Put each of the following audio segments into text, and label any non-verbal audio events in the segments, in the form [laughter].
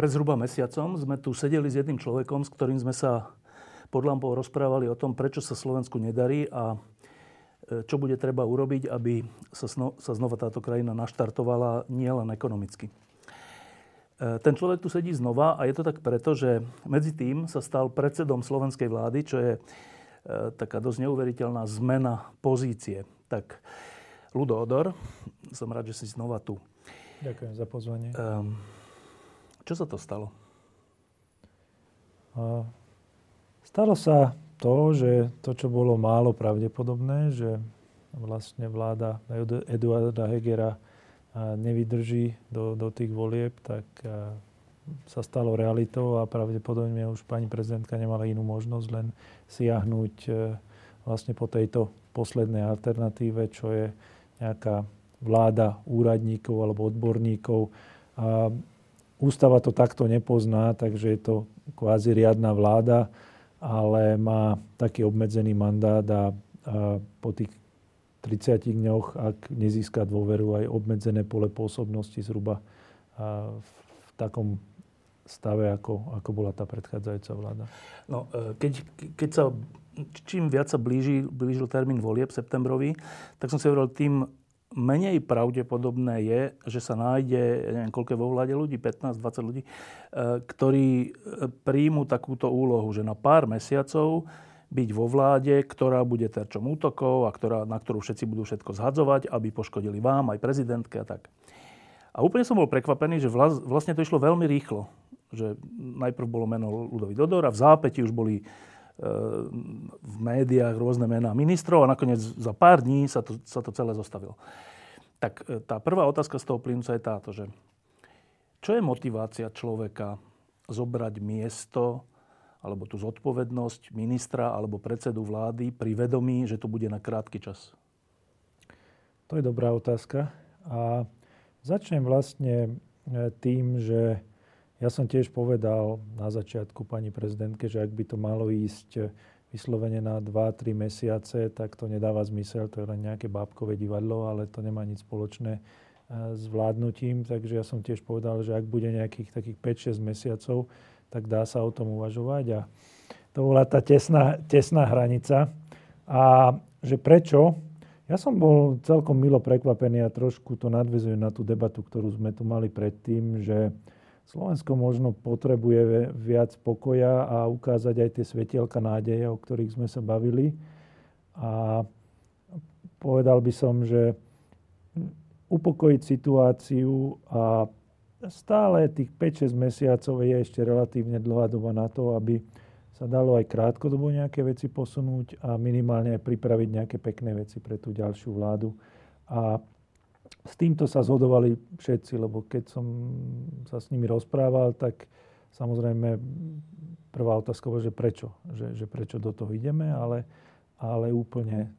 Pred zhruba mesiacom sme tu sedeli s jedným človekom, s ktorým sme sa pod lampou rozprávali o tom, prečo sa Slovensku nedarí a e, čo bude treba urobiť, aby sa, sno, sa znova táto krajina naštartovala nielen ekonomicky. E, ten človek tu sedí znova a je to tak preto, že medzi tým sa stal predsedom slovenskej vlády, čo je e, taká dosť neuveriteľná zmena pozície. Tak Ludo Odor, som rád, že si znova tu. Ďakujem za pozvanie. Um, čo sa to stalo? Stalo sa to, že to, čo bolo málo pravdepodobné, že vlastne vláda Eduarda Hegera nevydrží do, do tých volieb, tak sa stalo realitou a pravdepodobne už pani prezidentka nemala inú možnosť len siahnuť e, vlastne po tejto poslednej alternatíve, čo je nejaká vláda úradníkov alebo odborníkov. A Ústava to takto nepozná, takže je to kvázi riadna vláda, ale má taký obmedzený mandát a, po tých 30 dňoch, ak nezíska dôveru, aj obmedzené pole pôsobnosti zhruba v takom stave, ako, ako bola tá predchádzajúca vláda. No, e, keď, keď sa čím viac sa blíži, blížil termín volieb septembrový, tak som si hovoril, tým menej pravdepodobné je, že sa nájde, neviem, koľko vo vláde ľudí, 15-20 ľudí, e, ktorí e, príjmu takúto úlohu, že na pár mesiacov byť vo vláde, ktorá bude terčom útokov a ktorá, na ktorú všetci budú všetko zhadzovať, aby poškodili vám, aj prezidentke a tak. A úplne som bol prekvapený, že vlastne to išlo veľmi rýchlo. Že najprv bolo meno Ludovi Dodor a v zápäti už boli v médiách rôzne mená ministrov a nakoniec za pár dní sa to, sa to celé zostavilo. Tak e, tá prvá otázka z toho plynúca je táto, že čo je motivácia človeka zobrať miesto alebo tú zodpovednosť ministra alebo predsedu vlády pri vedomí, že to bude na krátky čas? To je dobrá otázka. A začnem vlastne e, tým, že ja som tiež povedal na začiatku pani prezidentke, že ak by to malo ísť vyslovene na 2-3 mesiace, tak to nedáva zmysel, to je len nejaké bábkové divadlo, ale to nemá nič spoločné e, s vládnutím. Takže ja som tiež povedal, že ak bude nejakých takých 5-6 mesiacov, tak dá sa o tom uvažovať. A to bola tá tesná, tesná hranica. A že prečo? Ja som bol celkom milo prekvapený a trošku to nadvezuje na tú debatu, ktorú sme tu mali predtým, že Slovensko možno potrebuje viac pokoja a ukázať aj tie svetielka nádeje, o ktorých sme sa bavili. A povedal by som, že upokojiť situáciu a stále tých 5-6 mesiacov je ešte relatívne dlhá doba na to, aby sa dalo aj krátkodobo nejaké veci posunúť a minimálne aj pripraviť nejaké pekné veci pre tú ďalšiu vládu. A s týmto sa zhodovali všetci, lebo keď som sa s nimi rozprával, tak samozrejme prvá otázka bola, že prečo, že, že prečo do toho ideme, ale, ale úplne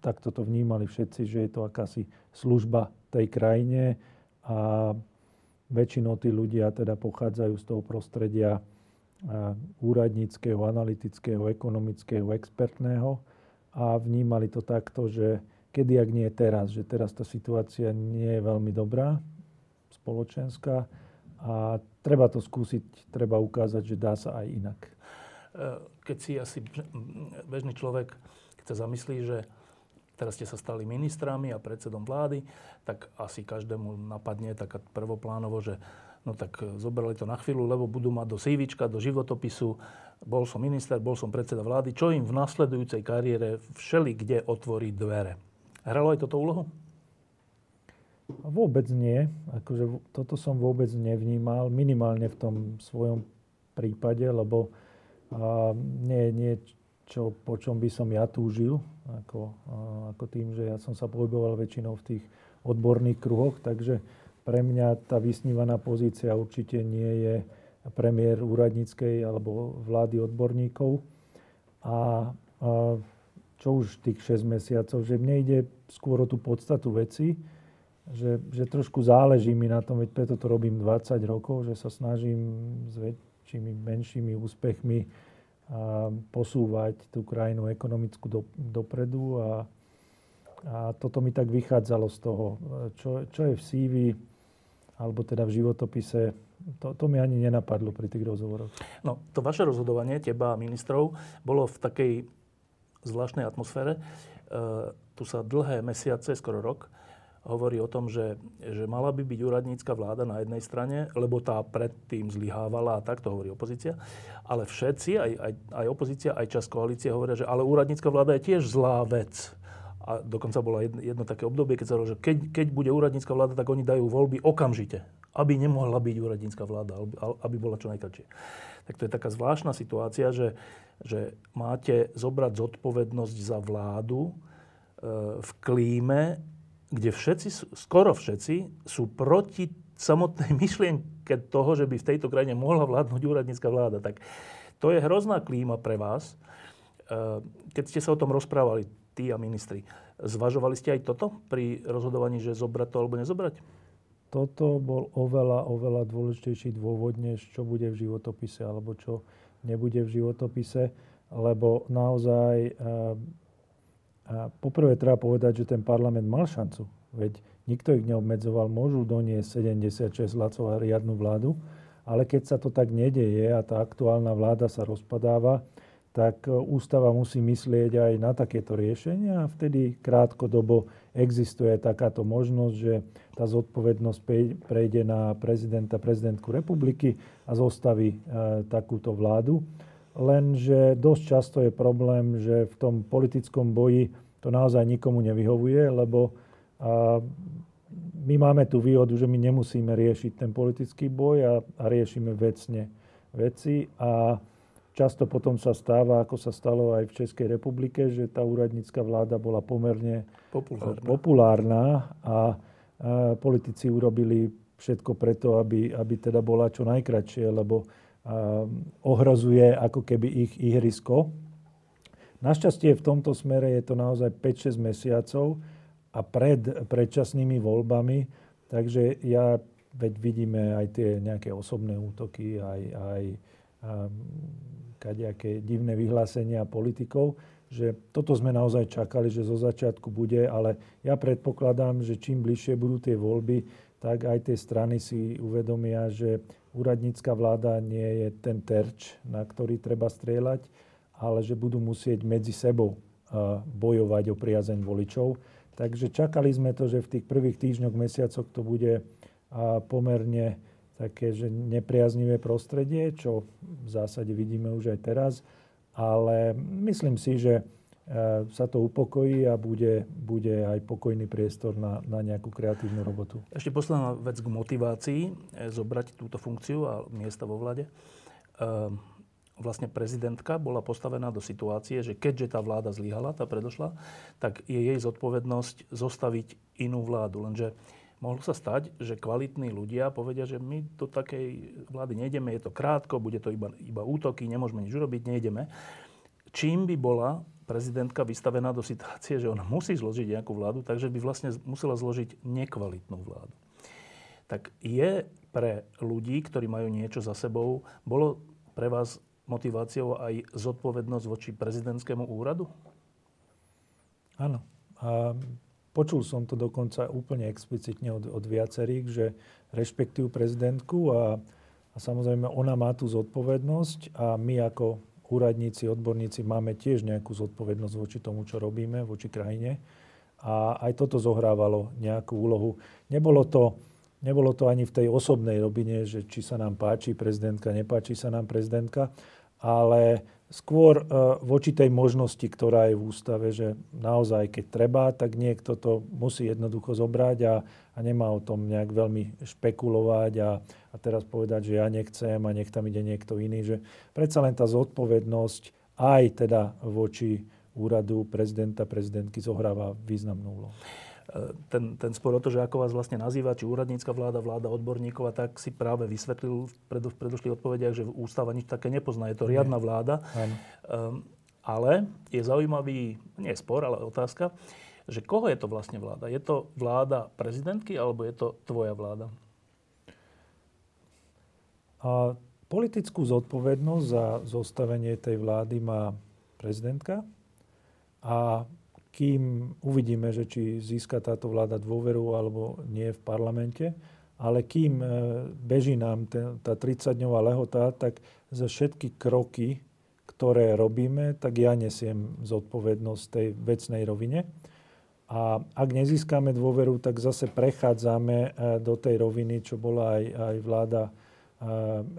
takto to vnímali všetci, že je to akási služba tej krajine a väčšinou tí ľudia teda pochádzajú z toho prostredia úradníckého, analytického, ekonomického, expertného a vnímali to takto, že kedy, ak nie teraz, že teraz tá situácia nie je veľmi dobrá, spoločenská a treba to skúsiť, treba ukázať, že dá sa aj inak. E, keď si asi bežný človek, keď sa zamyslí, že teraz ste sa stali ministrami a predsedom vlády, tak asi každému napadne taká prvoplánovo, že no tak zobrali to na chvíľu, lebo budú mať do CV, do životopisu, bol som minister, bol som predseda vlády, čo im v nasledujúcej kariére všeli kde otvorí dvere. Hralo aj toto úlohu? Vôbec nie. Akože toto som vôbec nevnímal, minimálne v tom svojom prípade, lebo a, nie je niečo, po čom by som ja túžil, ako, a, ako tým, že ja som sa pohyboval väčšinou v tých odborných kruhoch, takže pre mňa tá vysnívaná pozícia určite nie je premiér úradníckej alebo vlády odborníkov. A, a čo už tých 6 mesiacov, že mne ide skôr o tú podstatu veci, že, že trošku záleží mi na tom, veď preto to robím 20 rokov, že sa snažím s väčšími, menšími úspechmi a posúvať tú krajinu ekonomickú do, dopredu a, a toto mi tak vychádzalo z toho, čo, čo je v CV, alebo teda v životopise, to, to mi ani nenapadlo pri tých rozhovoroch. No, to vaše rozhodovanie, teba a ministrov, bolo v takej zvláštnej atmosfére. E, tu sa dlhé mesiace, skoro rok, hovorí o tom, že, že mala by byť úradnícka vláda na jednej strane, lebo tá predtým zlyhávala a tak to hovorí opozícia. Ale všetci, aj, aj, aj opozícia, aj čas koalície hovoria, že ale úradnícka vláda je tiež zlá vec. A dokonca bolo jedno, jedno také obdobie, keď sa hovorilo, že keď, keď bude úradnícka vláda, tak oni dajú voľby okamžite, aby nemohla byť úradnícka vláda, aby bola čo najkračšie. Tak to je taká zvláštna situácia, že, že máte zobrať zodpovednosť za vládu e, v klíme, kde všetci, skoro všetci, sú proti samotnej [laughs] myšlienke toho, že by v tejto krajine mohla vládnuť úradnícka vláda. Tak to je hrozná klíma pre vás. E, keď ste sa o tom rozprávali, tí a ministri, zvažovali ste aj toto pri rozhodovaní, že zobrať to alebo nezobrať? Toto bol oveľa, oveľa dôležitejší dôvod, než čo bude v životopise alebo čo nebude v životopise, lebo naozaj a poprvé treba povedať, že ten parlament mal šancu. Veď nikto ich neobmedzoval, môžu doniesť 76 hlasov a riadnu vládu, ale keď sa to tak nedeje a tá aktuálna vláda sa rozpadáva, tak e, ústava musí myslieť aj na takéto riešenia a vtedy krátkodobo existuje takáto možnosť, že tá zodpovednosť prejde na prezidenta, prezidentku republiky a zostaví e, takúto vládu. Lenže dosť často je problém, že v tom politickom boji to naozaj nikomu nevyhovuje, lebo my máme tú výhodu, že my nemusíme riešiť ten politický boj a, a riešime vecne veci a často potom sa stáva, ako sa stalo aj v Českej republike, že tá úradnícka vláda bola pomerne populárna, populárna a, a politici urobili všetko preto, aby, aby teda bola čo najkračšie, lebo ohrozuje ako keby ich ihrisko. Našťastie v tomto smere je to naozaj 5-6 mesiacov a pred predčasnými voľbami, takže ja veď vidíme aj tie nejaké osobné útoky, aj, aj um, kadejaké divné vyhlásenia politikov, že toto sme naozaj čakali, že zo začiatku bude, ale ja predpokladám, že čím bližšie budú tie voľby, tak aj tie strany si uvedomia, že úradnícka vláda nie je ten terč, na ktorý treba strieľať, ale že budú musieť medzi sebou bojovať o priazeň voličov. Takže čakali sme to, že v tých prvých týždňoch, mesiacoch to bude pomerne také, že nepriaznivé prostredie, čo v zásade vidíme už aj teraz. Ale myslím si, že E, sa to upokojí a bude, bude aj pokojný priestor na, na nejakú kreatívnu robotu. Ešte posledná vec k motivácii, e, zobrať túto funkciu a miesta vo vlade. E, vlastne prezidentka bola postavená do situácie, že keďže tá vláda zlyhala, tá predošla, tak je jej zodpovednosť zostaviť inú vládu. Lenže mohlo sa stať, že kvalitní ľudia povedia, že my do takej vlády nejdeme, je to krátko, bude to iba, iba útoky, nemôžeme nič urobiť, nejdeme. Čím by bola prezidentka vystavená do situácie, že ona musí zložiť nejakú vládu, takže by vlastne musela zložiť nekvalitnú vládu. Tak je pre ľudí, ktorí majú niečo za sebou, bolo pre vás motiváciou aj zodpovednosť voči prezidentskému úradu? Áno. A počul som to dokonca úplne explicitne od, od viacerých, že rešpektujú prezidentku a, a samozrejme ona má tú zodpovednosť a my ako úradníci, odborníci máme tiež nejakú zodpovednosť voči tomu, čo robíme, voči krajine. A aj toto zohrávalo nejakú úlohu. Nebolo to, nebolo to ani v tej osobnej robine, že či sa nám páči prezidentka, nepáči sa nám prezidentka, ale skôr e, voči tej možnosti, ktorá je v ústave, že naozaj, keď treba, tak niekto to musí jednoducho zobrať a, a nemá o tom nejak veľmi špekulovať a, a teraz povedať, že ja nechcem a nech tam ide niekto iný. Že predsa len tá zodpovednosť aj teda voči úradu prezidenta, prezidentky zohráva významnú úlohu. Ten, ten spor o to, že ako vás vlastne nazýva, či úradnícka vláda, vláda odborníkov, a tak si práve vysvetlil v, predo, v predošlých odpovediach, že ústava nič také nepozná. Je to riadna vláda. Um, ale je zaujímavý, nie spor, ale otázka, že koho je to vlastne vláda? Je to vláda prezidentky, alebo je to tvoja vláda? A politickú zodpovednosť za zostavenie tej vlády má prezidentka a kým uvidíme, že či získa táto vláda dôveru alebo nie v parlamente, ale kým e, beží nám tá 30-dňová lehota, tak za všetky kroky, ktoré robíme, tak ja nesiem zodpovednosť tej vecnej rovine. A ak nezískame dôveru, tak zase prechádzame e, do tej roviny, čo bola aj, aj vláda e,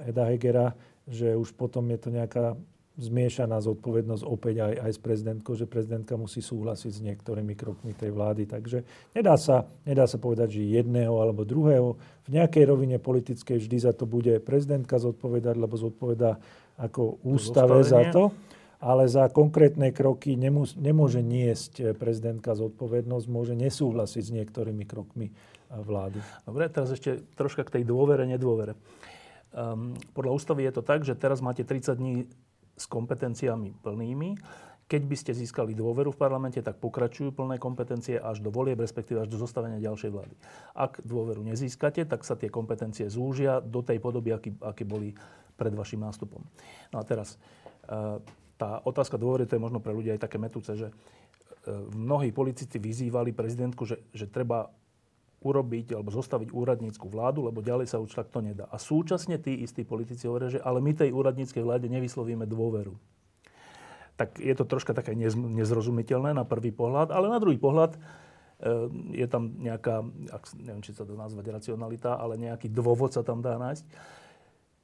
Eda Hegera, že už potom je to nejaká zmiešaná zodpovednosť opäť aj, aj s prezidentkou, že prezidentka musí súhlasiť s niektorými krokmi tej vlády. Takže nedá sa, nedá sa povedať, že jedného alebo druhého. V nejakej rovine politickej vždy za to bude prezidentka zodpovedať, lebo zodpoveda ako ústave za to. Ale za konkrétne kroky nemus, nemôže niesť prezidentka zodpovednosť, môže nesúhlasiť s niektorými krokmi vlády. Dobre, teraz ešte troška k tej dôvere, nedôvere. Um, podľa ústavy je to tak, že teraz máte 30 dní s kompetenciami plnými. Keď by ste získali dôveru v parlamente, tak pokračujú plné kompetencie až do volieb, respektíve až do zostavenia ďalšej vlády. Ak dôveru nezískate, tak sa tie kompetencie zúžia do tej podoby, aké, aké boli pred vašim nástupom. No a teraz, e, tá otázka dôvery, to je možno pre ľudí aj také metúce, že e, mnohí politici vyzývali prezidentku, že, že treba urobiť alebo zostaviť úradnícku vládu, lebo ďalej sa už takto nedá. A súčasne tí istí politici hovoria, že ale my tej úradníckej vláde nevyslovíme dôveru. Tak je to troška také nezrozumiteľné na prvý pohľad, ale na druhý pohľad e, je tam nejaká, neviem, či sa to nazvať racionalita, ale nejaký dôvod sa tam dá nájsť.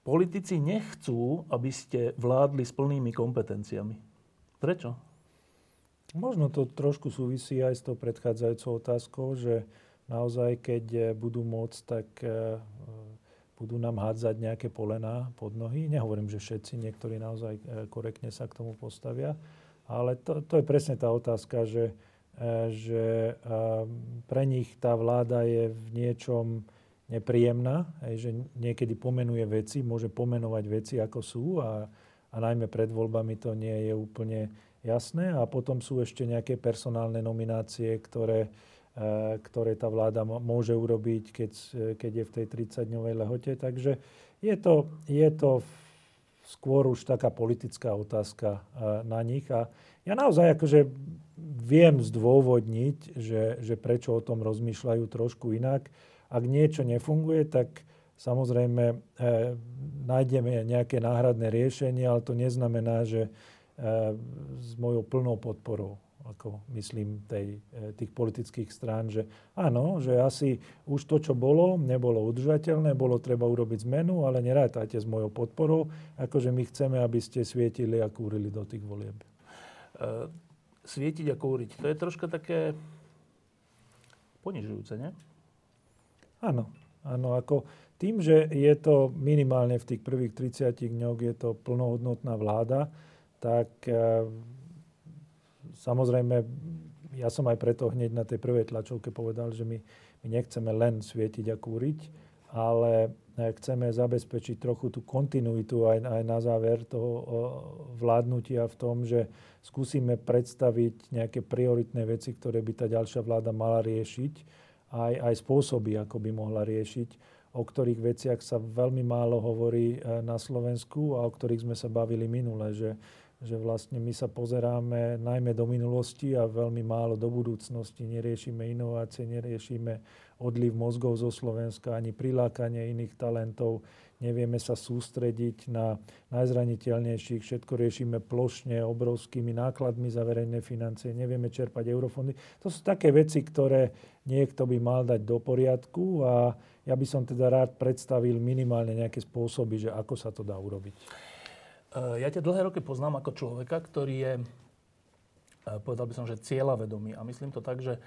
Politici nechcú, aby ste vládli s plnými kompetenciami. Prečo? Možno to trošku súvisí aj s tou predchádzajúcou otázkou, že naozaj, keď eh, budú môcť, tak eh, budú nám hádzať nejaké polená pod nohy. Nehovorím, že všetci, niektorí naozaj eh, korektne sa k tomu postavia. Ale to, to je presne tá otázka, že, že pre nich tá vláda je v niečom nepríjemná, že niekedy pomenuje veci, môže pomenovať veci, ako sú a, a najmä pred voľbami to nie je úplne jasné. A potom sú ešte nejaké personálne nominácie, ktoré, Eh, ktoré tá vláda môže urobiť, keď, keď je v tej 30-dňovej lehote. Takže je to, je to skôr už taká politická otázka eh, na nich. A ja naozaj akože viem zdôvodniť, že, že prečo o tom rozmýšľajú trošku inak. Ak niečo nefunguje, tak samozrejme e, nájdeme nejaké náhradné riešenie, ale to neznamená, že e, s mojou plnou podporou ako myslím tej, e, tých politických strán, že áno, že asi už to, čo bolo, nebolo udržateľné, bolo treba urobiť zmenu, ale nerátajte s mojou podporou, akože my chceme, aby ste svietili a kúrili do tých volieb. Uh, svietiť a kúriť, to je troška také ponižujúce, nie? Áno, áno, ako tým, že je to minimálne v tých prvých 30 dňoch je to plnohodnotná vláda, tak uh, samozrejme, ja som aj preto hneď na tej prvej tlačovke povedal, že my, my nechceme len svietiť a kúriť, ale eh, chceme zabezpečiť trochu tú kontinuitu aj, aj na záver toho vládnutia v tom, že skúsime predstaviť nejaké prioritné veci, ktoré by tá ďalšia vláda mala riešiť, aj, aj spôsoby, ako by mohla riešiť, o ktorých veciach sa veľmi málo hovorí eh, na Slovensku a o ktorých sme sa bavili minule, že že vlastne my sa pozeráme najmä do minulosti a veľmi málo do budúcnosti. Neriešime inovácie, neriešime odliv mozgov zo Slovenska, ani prilákanie iných talentov. Nevieme sa sústrediť na najzraniteľnejších. Všetko riešime plošne, obrovskými nákladmi za verejné financie. Nevieme čerpať eurofondy. To sú také veci, ktoré niekto by mal dať do poriadku a ja by som teda rád predstavil minimálne nejaké spôsoby, že ako sa to dá urobiť. Eh, ja ťa dlhé roky poznám ako človeka, ktorý je, eh, povedal by som, že cieľavedomý. A myslím to tak, že,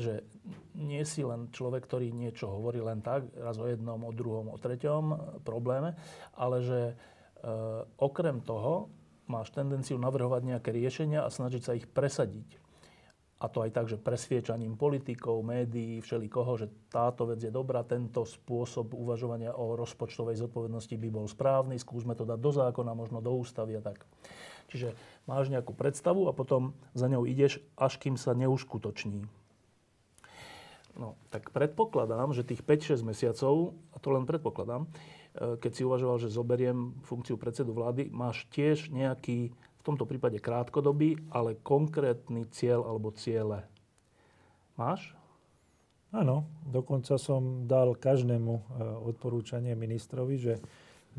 že nie si len človek, ktorý niečo hovorí len tak, raz o jednom, o druhom, o treťom eh, probléme, ale že okrem toho máš tendenciu navrhovať nejaké riešenia a snažiť sa ich presadiť. A to aj tak, že presviečaním politikov, médií, koho, že táto vec je dobrá, tento spôsob uvažovania o rozpočtovej zodpovednosti by bol správny, skúsme to dať do zákona, možno do ústavy a tak. Čiže máš nejakú predstavu a potom za ňou ideš, až kým sa neuskutoční. No, tak predpokladám, že tých 5-6 mesiacov, a to len predpokladám, e, keď si uvažoval, že zoberiem funkciu predsedu vlády, máš tiež nejaký v tomto prípade krátkodobý, ale konkrétny cieľ alebo ciele. Máš? Áno, dokonca som dal každému e, odporúčanie ministrovi, že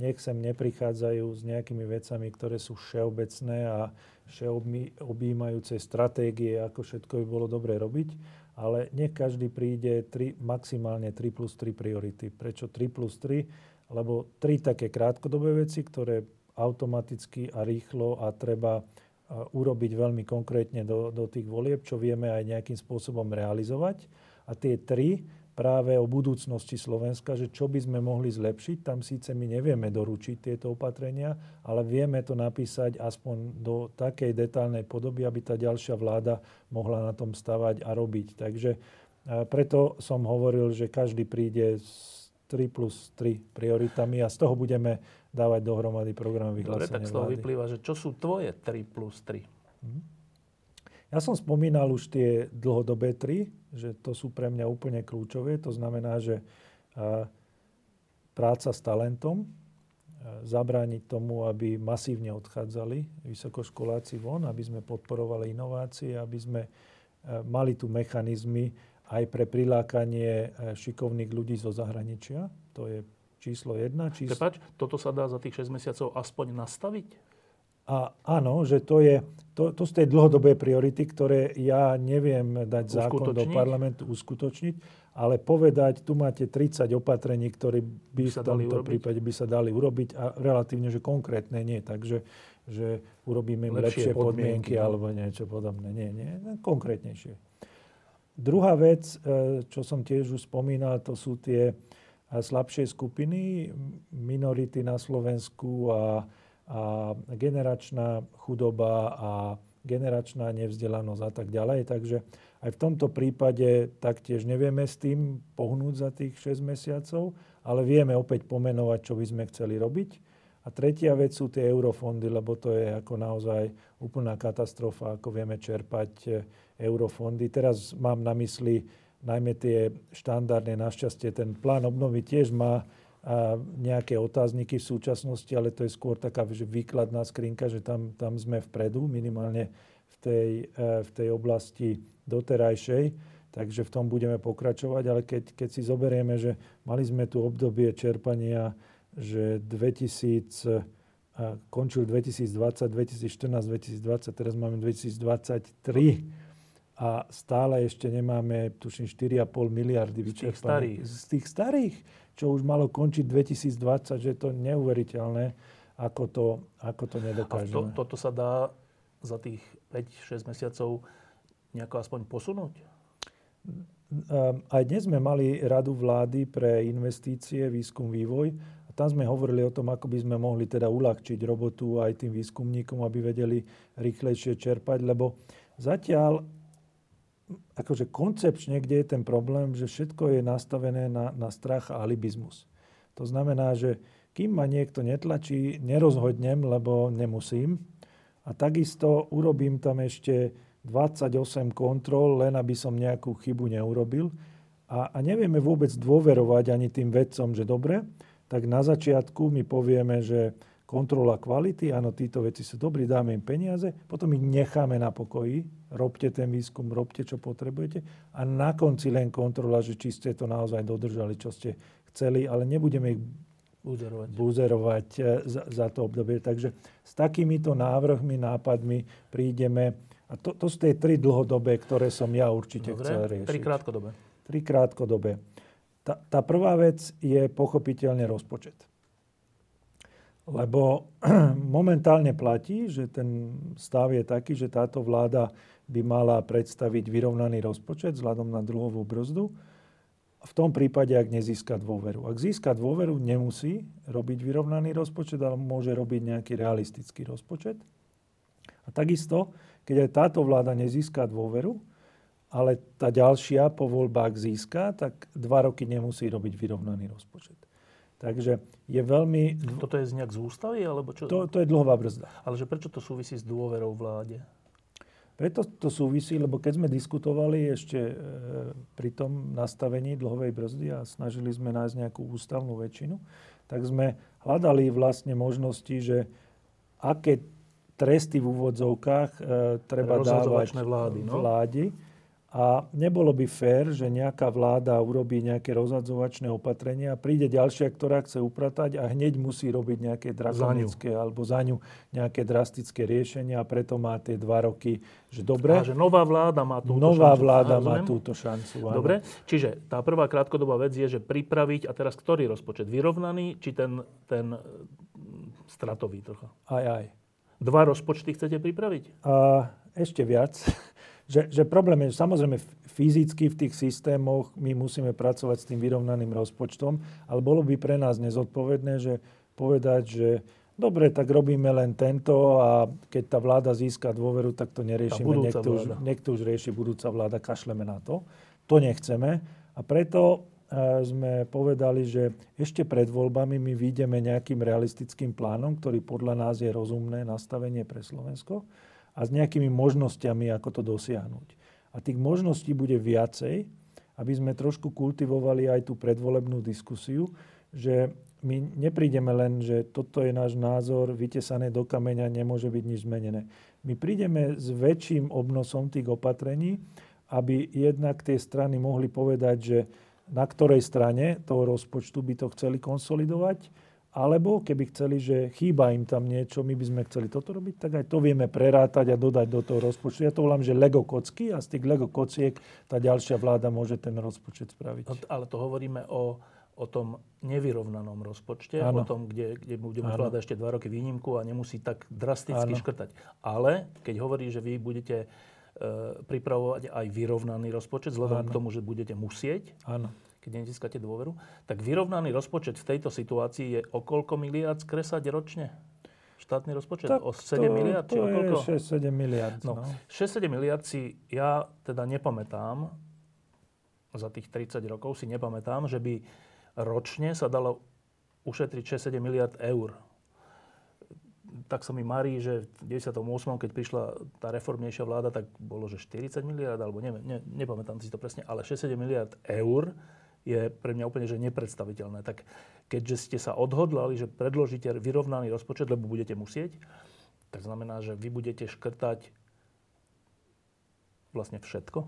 nech sem neprichádzajú s nejakými vecami, ktoré sú všeobecné a všeobjímajúce stratégie, ako všetko by bolo dobre robiť, ale nech každý príde 3, maximálne 3 plus 3 priority. Prečo 3 plus 3? Lebo 3 také krátkodobé veci, ktoré automaticky a rýchlo a treba urobiť veľmi konkrétne do, do tých volieb, čo vieme aj nejakým spôsobom realizovať. A tie tri práve o budúcnosti Slovenska, že čo by sme mohli zlepšiť. Tam síce my nevieme doručiť tieto opatrenia, ale vieme to napísať aspoň do takej detálnej podoby, aby tá ďalšia vláda mohla na tom stavať a robiť. Takže preto som hovoril, že každý príde s 3 plus 3 prioritami a z toho budeme dávať dohromady program vyhlásenia Dobre, tak z toho vlády. vyplýva, že čo sú tvoje 3 plus 3? Mhm. Ja som spomínal už tie dlhodobé 3, že to sú pre mňa úplne kľúčové. To znamená, že práca s talentom, zabrániť tomu, aby masívne odchádzali vysokoškoláci von, aby sme podporovali inovácie, aby sme mali tu mechanizmy aj pre prilákanie šikovných ľudí zo zahraničia. To je číslo jedna. Číslo... Prepač, toto sa dá za tých 6 mesiacov aspoň nastaviť? A áno, že to, je, to, to sú tie dlhodobé priority, ktoré ja neviem dať zákon do parlamentu uskutočniť, ale povedať, tu máte 30 opatrení, ktoré by, by v tomto prípade by sa dali urobiť a relatívne, že konkrétne nie. Takže že urobíme im lepšie, lepšie podmienky, podmienky no. alebo niečo podobné. Nie, nie, konkrétnejšie. Druhá vec, e, čo som tiež už spomínal, to sú tie slabšie skupiny, minority na Slovensku a, a generačná chudoba a generačná nevzdelanosť a tak ďalej. Takže aj v tomto prípade taktiež nevieme s tým pohnúť za tých 6 mesiacov, ale vieme opäť pomenovať, čo by sme chceli robiť. A tretia vec sú tie eurofondy, lebo to je ako naozaj úplná katastrofa, ako vieme čerpať e, eurofondy. Teraz mám na mysli najmä tie štandardné, našťastie ten plán obnovy tiež má a nejaké otázniky v súčasnosti, ale to je skôr taká že výkladná skrinka, že tam, tam sme vpredu, minimálne v tej, e, v tej oblasti doterajšej. Takže v tom budeme pokračovať, ale keď, keď si zoberieme, že mali sme tu obdobie čerpania, že 2000, končil 2020, 2014, 2020, teraz máme 2023 a stále ešte nemáme, tuším, 4,5 miliardy vyčerpané. Z. Z tých starých, čo už malo končiť 2020, že je to neuveriteľné, ako to, ako to nedokážeme. A to, toto sa dá za tých 5-6 mesiacov nejako aspoň posunúť? Aj dnes sme mali radu vlády pre investície, výskum, vývoj. A tam sme hovorili o tom, ako by sme mohli teda uľahčiť robotu aj tým výskumníkom, aby vedeli rýchlejšie čerpať, lebo zatiaľ akože koncepčne, kde je ten problém, že všetko je nastavené na, na strach a alibizmus. To znamená, že kým ma niekto netlačí, nerozhodnem, lebo nemusím. A takisto urobím tam ešte 28 kontrol, len aby som nejakú chybu neurobil. A, a nevieme vôbec dôverovať ani tým vedcom, že dobre, tak na začiatku my povieme, že kontrola kvality, áno, títo veci sú dobrí, dáme im peniaze, potom ich necháme na pokoji, robte ten výskum, robte, čo potrebujete a na konci len kontrola, že či ste to naozaj dodržali, čo ste chceli, ale nebudeme ich buzerovať, buzerovať eh, za, za to obdobie. Takže s takýmito návrhmi, nápadmi prídeme a to, to sú tie tri dlhodobé, ktoré som ja určite Dobre, chcel riešiť. tri krátkodobé. Tri krátkodobé. Tá, tá prvá vec je pochopiteľne rozpočet. Lebo [clears throat] momentálne platí, že ten stav je taký, že táto vláda by mala predstaviť vyrovnaný rozpočet vzhľadom na druhovú brzdu. V tom prípade, ak nezíska dôveru. Ak získa dôveru, nemusí robiť vyrovnaný rozpočet, ale môže robiť nejaký realistický rozpočet. A takisto, keď aj táto vláda nezíska dôveru, ale tá ďalšia po voľbách získa, tak dva roky nemusí robiť vyrovnaný rozpočet. Takže je veľmi... Toto je z nejak z ústavy? Alebo čo? To, to je dlhová brzda. Ale že prečo to súvisí s dôverou vláde? Preto to súvisí, lebo keď sme diskutovali ešte e, pri tom nastavení dlhovej brzdy a snažili sme nájsť nejakú ústavnú väčšinu, tak sme hľadali vlastne možnosti, že aké tresty v úvodzovkách e, treba dávať vlády, no? vládi a nebolo by fér, že nejaká vláda urobí nejaké rozhadzovačné opatrenia a príde ďalšia, ktorá chce upratať a hneď musí robiť nejaké drakonické alebo za ňu nejaké drastické riešenia a preto má tie dva roky, že dobre. A že nová vláda má túto nová šancu. vláda má túto šancu. Áno. Dobre, čiže tá prvá krátkodobá vec je, že pripraviť, a teraz ktorý rozpočet? Vyrovnaný, či ten, ten mm, stratový trocha? Aj, aj. Dva rozpočty chcete pripraviť? A ešte viac. [laughs] Že, že problém je, samozrejme, fyzicky v tých systémoch my musíme pracovať s tým vyrovnaným rozpočtom, ale bolo by pre nás nezodpovedné, že povedať, že dobre, tak robíme len tento a keď tá vláda získa dôveru, tak to neriešime. Niekto už, niekto už rieši budúca vláda, kašleme na to. To nechceme. A preto e, sme povedali, že ešte pred voľbami my vyjdeme nejakým realistickým plánom, ktorý podľa nás je rozumné nastavenie pre Slovensko a s nejakými možnosťami, ako to dosiahnuť. A tých možností bude viacej, aby sme trošku kultivovali aj tú predvolebnú diskusiu, že my neprídeme len, že toto je náš názor, vytesané do kameňa, nemôže byť nič zmenené. My prídeme s väčším obnosom tých opatrení, aby jednak tie strany mohli povedať, že na ktorej strane toho rozpočtu by to chceli konsolidovať, alebo keby chceli, že chýba im tam niečo, my by sme chceli toto robiť, tak aj to vieme prerátať a dodať do toho rozpočtu. Ja to volám, že Lego kocky a z tých Lego kociek tá ďalšia vláda môže ten rozpočet spraviť. No, ale to hovoríme o, o tom nevyrovnanom rozpočte, ano. o tom, kde, kde budeme vláda ešte dva roky výnimku a nemusí tak drasticky ano. škrtať. Ale keď hovorí, že vy budete e, pripravovať aj vyrovnaný rozpočet, vzhľadom k tomu, že budete musieť, ano keď nezískate dôveru, tak vyrovnaný rozpočet v tejto situácii je o koľko miliard skresať ročne? Štátny rozpočet? Tak o 7 to, miliard? To či o koľko? je 6-7 miliard. No, no. 6-7 miliard si ja teda nepamätám, za tých 30 rokov si nepamätám, že by ročne sa dalo ušetriť 6-7 miliard eur. Tak sa mi marí, že v 98. keď prišla tá reformnejšia vláda, tak bolo, že 40 miliard, alebo neviem, ne, nepamätám si to presne, ale 6-7 miliard eur je pre mňa úplne že nepredstaviteľné. Tak keďže ste sa odhodlali, že predložíte vyrovnaný rozpočet, lebo budete musieť, tak znamená, že vy budete škrtať vlastne všetko?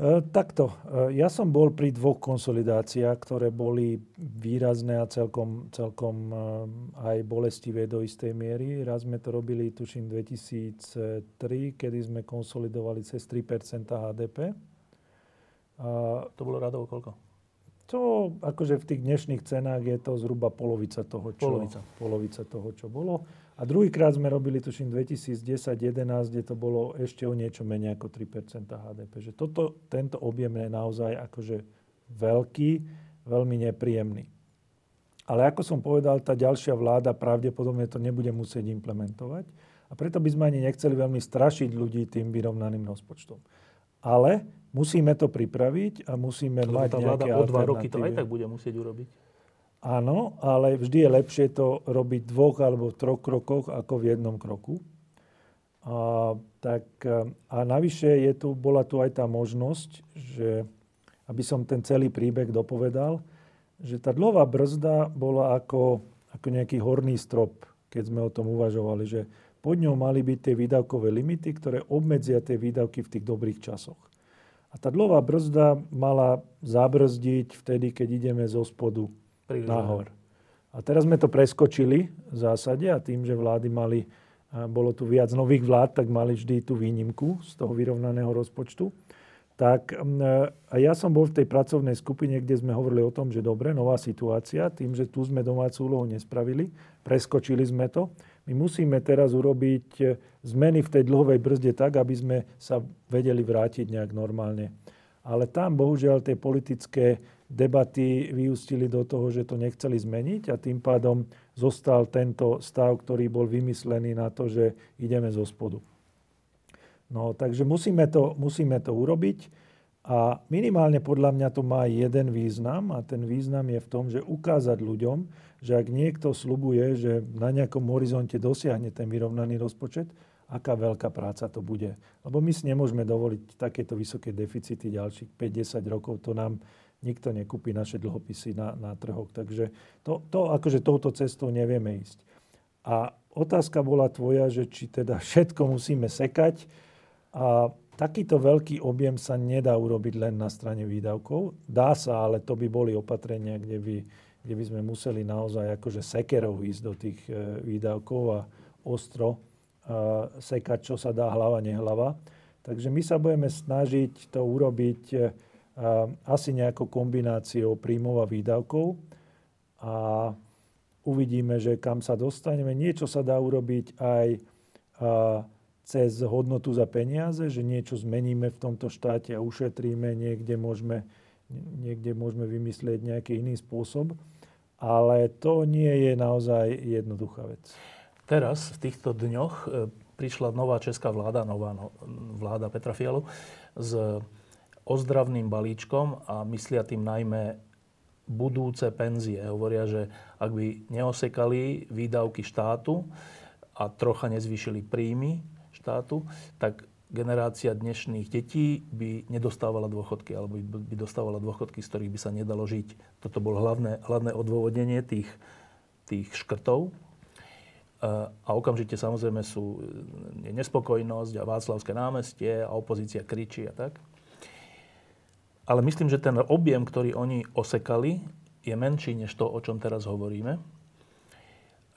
E, takto. E, ja som bol pri dvoch konsolidáciách, ktoré boli výrazné a celkom, celkom e, aj bolestivé do istej miery. Raz sme to robili, tuším, 2003, kedy sme konsolidovali cez 3% HDP a to bolo radovo koľko? To, akože v tých dnešných cenách je to zhruba polovica toho, čo, polovica. polovica toho, čo bolo. A druhýkrát sme robili, tuším, 2010-2011, kde to bolo ešte o niečo menej ako 3% HDP. Že toto, tento objem je naozaj akože veľký, veľmi nepríjemný. Ale ako som povedal, tá ďalšia vláda pravdepodobne to nebude musieť implementovať. A preto by sme ani nechceli veľmi strašiť ľudí tým vyrovnaným rozpočtom. Ale Musíme to pripraviť a musíme Lebo mať tá vláda o dva roky to aj tak bude musieť urobiť. Áno, ale vždy je lepšie to robiť v dvoch alebo v troch krokoch ako v jednom kroku. A, tak, a navyše je tu, bola tu aj tá možnosť, že aby som ten celý príbeh dopovedal, že tá dlhová brzda bola ako, ako nejaký horný strop, keď sme o tom uvažovali, že pod ňou mali byť tie výdavkové limity, ktoré obmedzia tie výdavky v tých dobrých časoch. A tá dlhová brzda mala zabrzdiť vtedy, keď ideme zo spodu Príliš nahor. A teraz sme to preskočili v zásade a tým, že vlády mali, bolo tu viac nových vlád, tak mali vždy tú výnimku z toho vyrovnaného rozpočtu. Tak a ja som bol v tej pracovnej skupine, kde sme hovorili o tom, že dobre, nová situácia, tým, že tu sme domácu úlohu nespravili, preskočili sme to. My musíme teraz urobiť e, zmeny v tej dlhovej brzde tak, aby sme sa vedeli vrátiť nejak normálne. Ale tam bohužiaľ tie politické debaty vyústili do toho, že to nechceli zmeniť a tým pádom zostal tento stav, ktorý bol vymyslený na to, že ideme zo spodu. No, takže musíme to, musíme to urobiť a minimálne podľa mňa to má jeden význam a ten význam je v tom, že ukázať ľuďom, že ak niekto slubuje, že na nejakom horizonte dosiahne ten vyrovnaný rozpočet, aká veľká práca to bude. Lebo my si nemôžeme dovoliť takéto vysoké deficity ďalších 5-10 rokov. To nám nikto nekúpi naše dlhopisy na, na trhoch. Takže to, to akože touto cestou nevieme ísť. A otázka bola tvoja, že či teda všetko musíme sekať. A takýto veľký objem sa nedá urobiť len na strane výdavkov. Dá sa, ale to by boli opatrenia, kde by, kde by sme museli naozaj akože sekerov ísť do tých e, výdavkov a ostro e, sekať, čo sa dá hlava, nehlava. Takže my sa budeme snažiť to urobiť e, asi nejakou kombináciou príjmov a výdavkov a uvidíme, že kam sa dostaneme. Niečo sa dá urobiť aj cez hodnotu za peniaze, že niečo zmeníme v tomto štáte a ušetríme, niekde môžeme, niekde môžeme vymyslieť nejaký iný spôsob. Ale to nie je naozaj jednoduchá vec. Teraz, v týchto dňoch, e, prišla nová česká vláda, nová no, vláda Petra Fialu, s ozdravným balíčkom a myslia tým najmä budúce penzie. Hovoria, že ak by neosekali výdavky štátu a trocha nezvýšili príjmy, štátu, tak generácia dnešných detí by nedostávala dôchodky, alebo by dostávala dôchodky, z ktorých by sa nedalo žiť. Toto bolo hlavné, hlavné odôvodnenie tých, tých škrtov. A okamžite samozrejme sú nespokojnosť a Václavské námestie a opozícia kričí a tak. Ale myslím, že ten objem, ktorý oni osekali, je menší než to, o čom teraz hovoríme.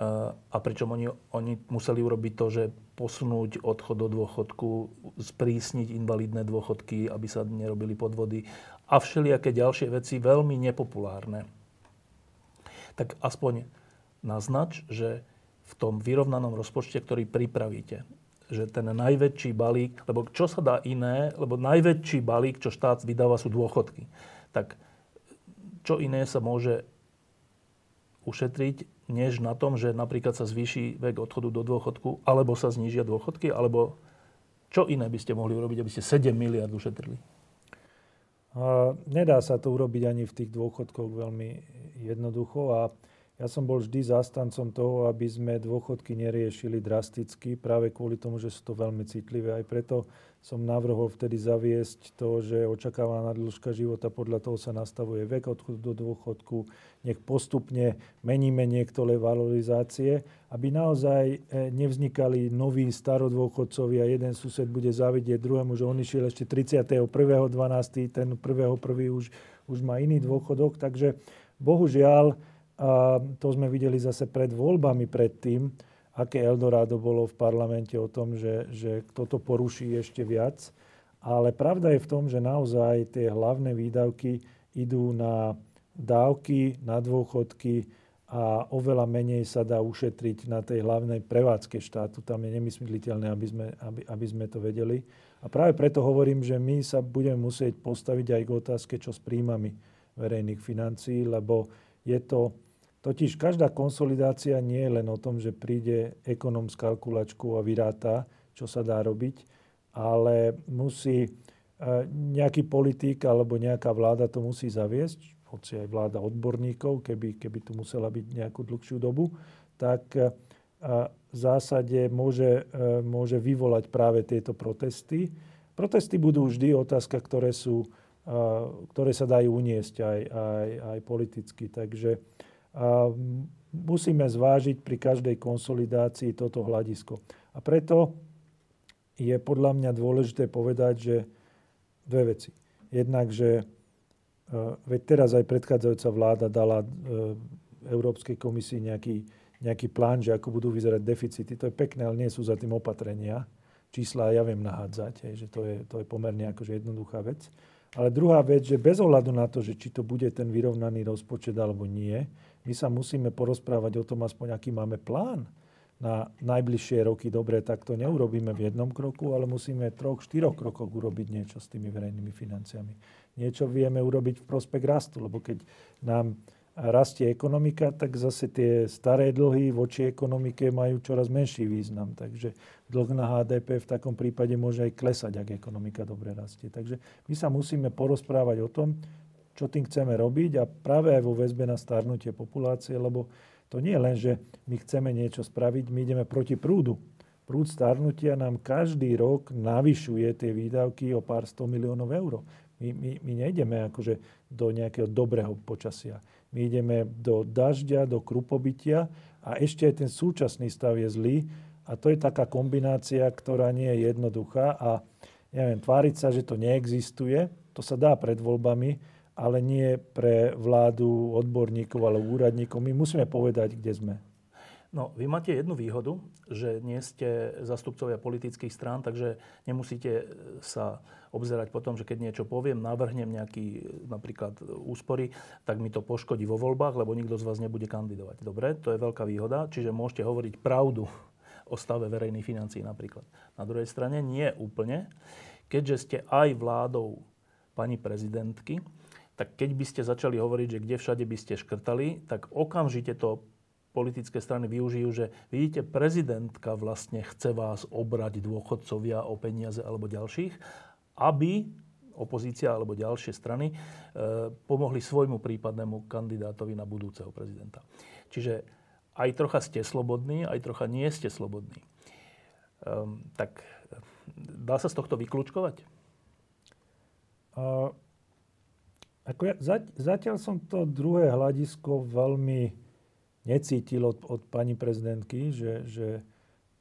A pričom oni, oni museli urobiť to, že posunúť odchod do dôchodku, sprísniť invalidné dôchodky, aby sa nerobili podvody a všelijaké ďalšie veci veľmi nepopulárne. Tak aspoň naznač, že v tom vyrovnanom rozpočte, ktorý pripravíte, že ten najväčší balík, lebo čo sa dá iné, lebo najväčší balík, čo štát vydáva, sú dôchodky. Tak čo iné sa môže ušetriť, než na tom, že napríklad sa zvýši vek odchodu do dôchodku, alebo sa znížia dôchodky, alebo čo iné by ste mohli urobiť, aby ste 7 miliard ušetrili? Nedá sa to urobiť ani v tých dôchodkoch veľmi jednoducho a ja som bol vždy zástancom toho, aby sme dôchodky neriešili drasticky, práve kvôli tomu, že sú to veľmi citlivé. Aj preto som navrhol vtedy zaviesť to, že očakávaná dĺžka života, podľa toho sa nastavuje vek odchodu do dôchodku, nech postupne meníme niektoré valorizácie, aby naozaj e, nevznikali noví starodôchodcovia. Jeden sused bude závidieť druhému, že on išiel ešte 31.12., ten 1.1. už, už má iný dôchodok. Takže bohužiaľ, a to sme videli zase pred voľbami predtým, aké Eldorado bolo v parlamente o tom, že, že kto to poruší ešte viac. Ale pravda je v tom, že naozaj tie hlavné výdavky idú na dávky, na dôchodky a oveľa menej sa dá ušetriť na tej hlavnej prevádzke štátu. Tam je nemysliteľné, aby sme, aby, aby sme to vedeli. A práve preto hovorím, že my sa budeme musieť postaviť aj k otázke, čo s príjmami verejných financií, lebo je to Totiž každá konsolidácia nie je len o tom, že príde ekonom z kalkulačku a vyráta, čo sa dá robiť, ale musí e, nejaký politik alebo nejaká vláda to musí zaviesť, hoci aj vláda odborníkov, keby, keby tu musela byť nejakú dlhšiu dobu, tak e, v zásade môže, e, môže vyvolať práve tieto protesty. Protesty budú vždy otázka, ktoré, sú, ktoré sa dajú uniesť aj, aj, aj politicky. Takže musíme zvážiť pri každej konsolidácii toto hľadisko. A preto je podľa mňa dôležité povedať, že dve veci. Jednak, že veď teraz aj predchádzajúca vláda dala e, Európskej komisii nejaký, nejaký plán, že ako budú vyzerať deficity. To je pekné, ale nie sú za tým opatrenia. Čísla ja viem nahádzať, že to je, to je pomerne akože jednoduchá vec. Ale druhá vec, že bez ohľadu na to, že či to bude ten vyrovnaný rozpočet alebo nie, my sa musíme porozprávať o tom aspoň, aký máme plán na najbližšie roky. Dobre, tak to neurobíme v jednom kroku, ale musíme v troch, štyroch krokoch urobiť niečo s tými verejnými financiami. Niečo vieme urobiť v prospech rastu, lebo keď nám rastie ekonomika, tak zase tie staré dlhy voči ekonomike majú čoraz menší význam. Takže dlh na HDP v takom prípade môže aj klesať, ak ekonomika dobre rastie. Takže my sa musíme porozprávať o tom, čo tým chceme robiť a práve aj vo väzbe na starnutie populácie, lebo to nie je len, že my chceme niečo spraviť, my ideme proti prúdu. Prúd starnutia nám každý rok navyšuje tie výdavky o pár sto miliónov eur. My, my, my nejdeme akože do nejakého dobrého počasia. My ideme do dažďa, do krupobytia a ešte aj ten súčasný stav je zlý. A to je taká kombinácia, ktorá nie je jednoduchá a neviem, tváriť sa, že to neexistuje, to sa dá pred voľbami, ale nie pre vládu odborníkov alebo úradníkov. My musíme povedať, kde sme. No, vy máte jednu výhodu, že nie ste zastupcovia politických strán, takže nemusíte sa obzerať po tom, že keď niečo poviem, navrhnem nejaký napríklad úspory, tak mi to poškodí vo voľbách, lebo nikto z vás nebude kandidovať. Dobre, to je veľká výhoda, čiže môžete hovoriť pravdu [laughs] o stave verejných financií napríklad. Na druhej strane nie úplne, keďže ste aj vládou pani prezidentky, tak keď by ste začali hovoriť, že kde všade by ste škrtali, tak okamžite to politické strany využijú, že vidíte, prezidentka vlastne chce vás obrať dôchodcovia o peniaze alebo ďalších, aby opozícia alebo ďalšie strany e, pomohli svojmu prípadnému kandidátovi na budúceho prezidenta. Čiže aj trocha ste slobodní, aj trocha nie ste slobodní. Um, tak dá sa z tohto vyklúčkovať? Uh, ako ja, zatiaľ som to druhé hľadisko veľmi necítil od, od pani prezidentky, že, že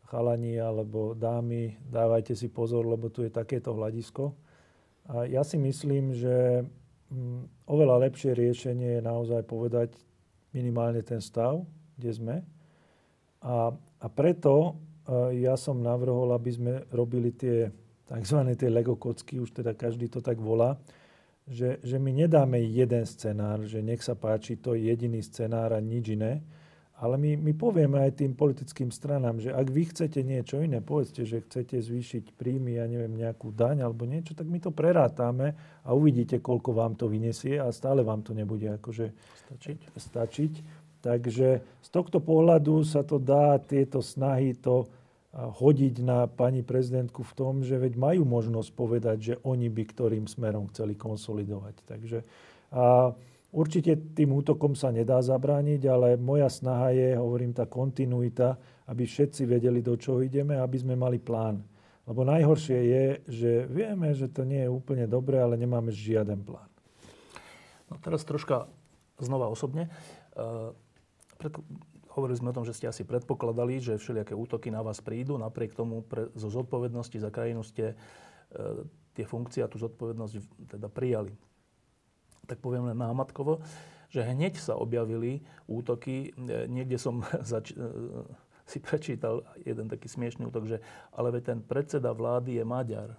chalani alebo dámy, dávajte si pozor, lebo tu je takéto hľadisko. A ja si myslím, že mm, oveľa lepšie riešenie je naozaj povedať minimálne ten stav, kde sme. A, a preto e, ja som navrhol, aby sme robili tie tzv. tie Lego už teda každý to tak volá, že, že my nedáme jeden scenár, že nech sa páči, to je jediný scenár a nič iné. Ale my, my povieme aj tým politickým stranám, že ak vy chcete niečo iné, povedzte, že chcete zvýšiť príjmy, ja neviem, nejakú daň alebo niečo, tak my to prerátame a uvidíte, koľko vám to vyniesie a stále vám to nebude akože stačiť. stačiť. Takže z tohto pohľadu sa to dá, tieto snahy to hodiť na pani prezidentku v tom, že veď majú možnosť povedať, že oni by ktorým smerom chceli konsolidovať. Takže a určite tým útokom sa nedá zabrániť, ale moja snaha je, hovorím, tá kontinuita, aby všetci vedeli, do čoho ideme, aby sme mali plán. Lebo najhoršie je, že vieme, že to nie je úplne dobré, ale nemáme žiaden plán. No teraz troška znova osobne. Pred, Hovorili sme o tom, že ste asi predpokladali, že všelijaké útoky na vás prídu. Napriek tomu pre, zo zodpovednosti za krajinu ste e, tie funkcie a tú zodpovednosť teda prijali. Tak poviem len námatkovo, že hneď sa objavili útoky. E, niekde som [laughs] zač- e, si prečítal jeden taký smiešný útok, že ale ten predseda vlády je Maďar.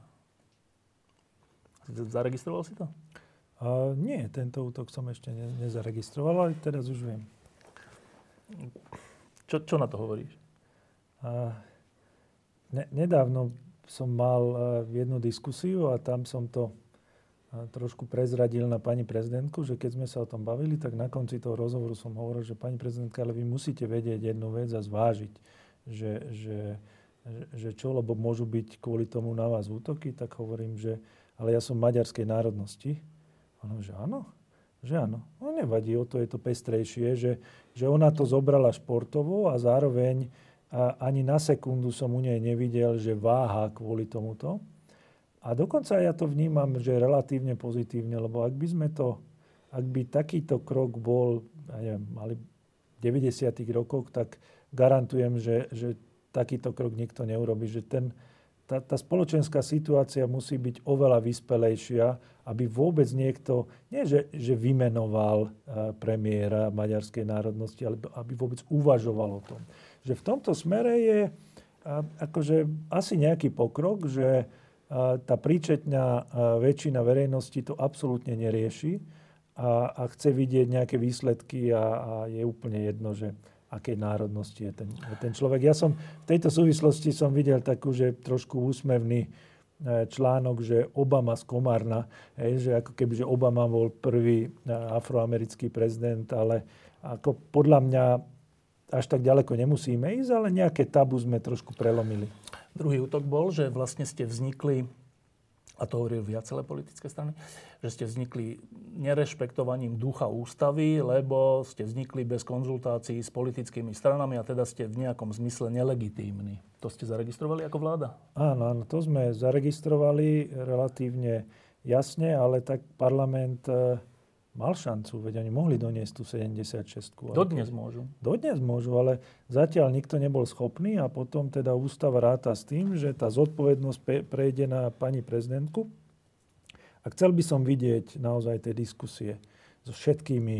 Zaregistroval si to? A nie, tento útok som ešte ne, nezaregistroval, ale teraz už viem. Čo, čo na to hovoríš? A, ne, nedávno som mal uh, jednu diskusiu a tam som to uh, trošku prezradil na pani prezidentku, že keď sme sa o tom bavili, tak na konci toho rozhovoru som hovoril, že pani prezidentka, ale vy musíte vedieť jednu vec a zvážiť, že, že, že čo, lebo môžu byť kvôli tomu na vás útoky, tak hovorím, že ale ja som maďarskej národnosti. Ono, že áno že áno, no nevadí, o to je to pestrejšie, že, že ona to zobrala športovo a zároveň a ani na sekundu som u nej nevidel, že váha kvôli tomuto. A dokonca ja to vnímam, že relatívne pozitívne, lebo ak by sme to, ak by takýto krok bol, ja neviem, mali v 90. rokoch, tak garantujem, že, že takýto krok nikto neurobi, že ten, tá, tá spoločenská situácia musí byť oveľa vyspelejšia, aby vôbec niekto, nie že, že vymenoval uh, premiéra maďarskej národnosti, ale aby vôbec uvažoval o tom. Že v tomto smere je uh, akože asi nejaký pokrok, že uh, tá príčetná väčšina verejnosti to absolútne nerieši a, a chce vidieť nejaké výsledky a, a je úplne jedno, že akej národnosti je ten, ten človek. Ja som v tejto súvislosti som videl takú, že trošku úsmevný článok, že Obama z Komárna, že ako keby, že Obama bol prvý afroamerický prezident, ale ako podľa mňa až tak ďaleko nemusíme ísť, ale nejaké tabu sme trošku prelomili. Druhý útok bol, že vlastne ste vznikli a to hovorili viacelé politické strany, že ste vznikli nerešpektovaním ducha ústavy, lebo ste vznikli bez konzultácií s politickými stranami a teda ste v nejakom zmysle nelegitímni. To ste zaregistrovali ako vláda? Áno, áno, to sme zaregistrovali relatívne jasne, ale tak parlament eh, mal šancu, veď oni mohli doniesť tú 76. Dodnes môžu. Dodnes môžu, ale zatiaľ nikto nebol schopný a potom teda ústava ráta s tým, že tá zodpovednosť prejde na pani prezidentku. A chcel by som vidieť naozaj tie diskusie so všetkými,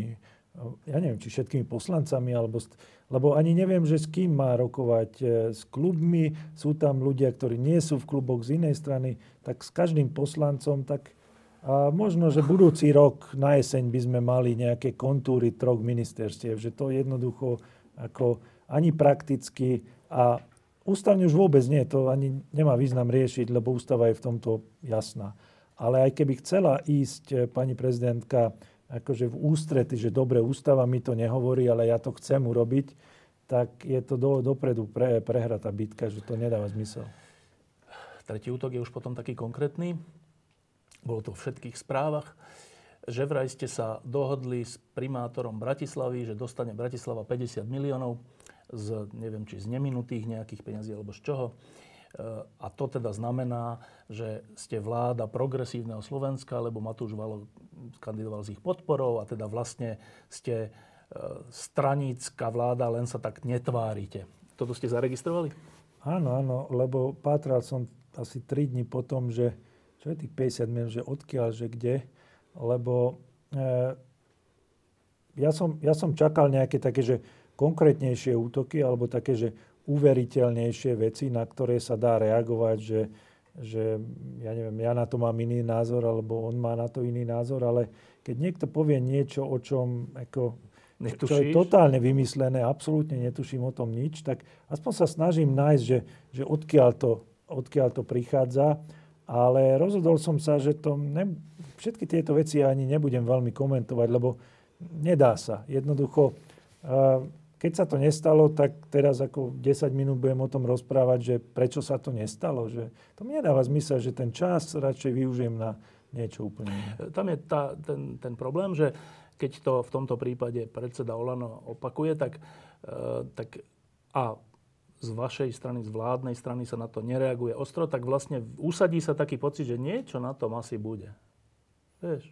ja neviem, či všetkými poslancami, alebo, lebo ani neviem, že s kým má rokovať. E, s klubmi, sú tam ľudia, ktorí nie sú v kluboch z inej strany, tak s každým poslancom, tak a možno, že budúci rok na jeseň by sme mali nejaké kontúry troch ministerstiev, že to jednoducho ako ani prakticky a ústavne už vôbec nie, to ani nemá význam riešiť, lebo ústava je v tomto jasná. Ale aj keby chcela ísť eh, pani prezidentka akože v ústrety, že dobre, ústava mi to nehovorí, ale ja to chcem urobiť, tak je to do, dopredu pre, prehratá bitka, že to nedáva zmysel. Tretí útok je už potom taký konkrétny bolo to v všetkých správach, že vraj ste sa dohodli s primátorom Bratislavy, že dostane Bratislava 50 miliónov z, neviem, či z neminutých nejakých peniazí alebo z čoho. E, a to teda znamená, že ste vláda progresívneho Slovenska, lebo Matúš Valo kandidoval s ich podporou a teda vlastne ste e, stranícka vláda, len sa tak netvárite. Toto ste zaregistrovali? Áno, áno, lebo pátral som asi 3 dní potom, že čo je tých 50 miliónov, že odkiaľ, že kde, lebo e, ja, som, ja som čakal nejaké také, že konkrétnejšie útoky alebo také, že uveriteľnejšie veci, na ktoré sa dá reagovať, že, že ja neviem, ja na to mám iný názor, alebo on má na to iný názor, ale keď niekto povie niečo, o čom ako, Netušíš? čo je totálne vymyslené, absolútne netuším o tom nič, tak aspoň sa snažím nájsť, že, že odkiaľ, to, odkiaľ to prichádza. Ale rozhodol som sa, že to ne, všetky tieto veci ani nebudem veľmi komentovať, lebo nedá sa. Jednoducho, keď sa to nestalo, tak teraz ako 10 minút budem o tom rozprávať, že prečo sa to nestalo. Že to mi nedáva zmysel, že ten čas radšej využijem na niečo úplne iné. Tam je tá, ten, ten problém, že keď to v tomto prípade predseda Olano opakuje, tak, e, tak a z vašej strany, z vládnej strany sa na to nereaguje ostro, tak vlastne usadí sa taký pocit, že niečo na tom asi bude. Vieš?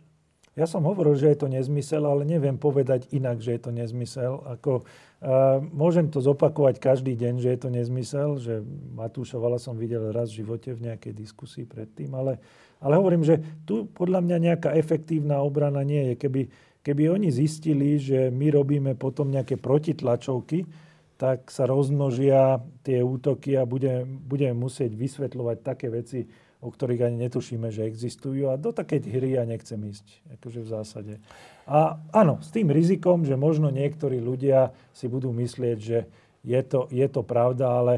Ja som hovoril, že je to nezmysel, ale neviem povedať inak, že je to nezmysel. Ako, uh, môžem to zopakovať každý deň, že je to nezmysel, že Matúša Vala som videl raz v živote v nejakej diskusii predtým, ale, ale hovorím, že tu podľa mňa nejaká efektívna obrana nie je. Keby, keby oni zistili, že my robíme potom nejaké protitlačovky, tak sa rozmnožia tie útoky a budeme, budeme musieť vysvetľovať také veci, o ktorých ani netušíme, že existujú. A do takej hry ja nechcem ísť, akože v zásade. A áno, s tým rizikom, že možno niektorí ľudia si budú myslieť, že je to, je to pravda, ale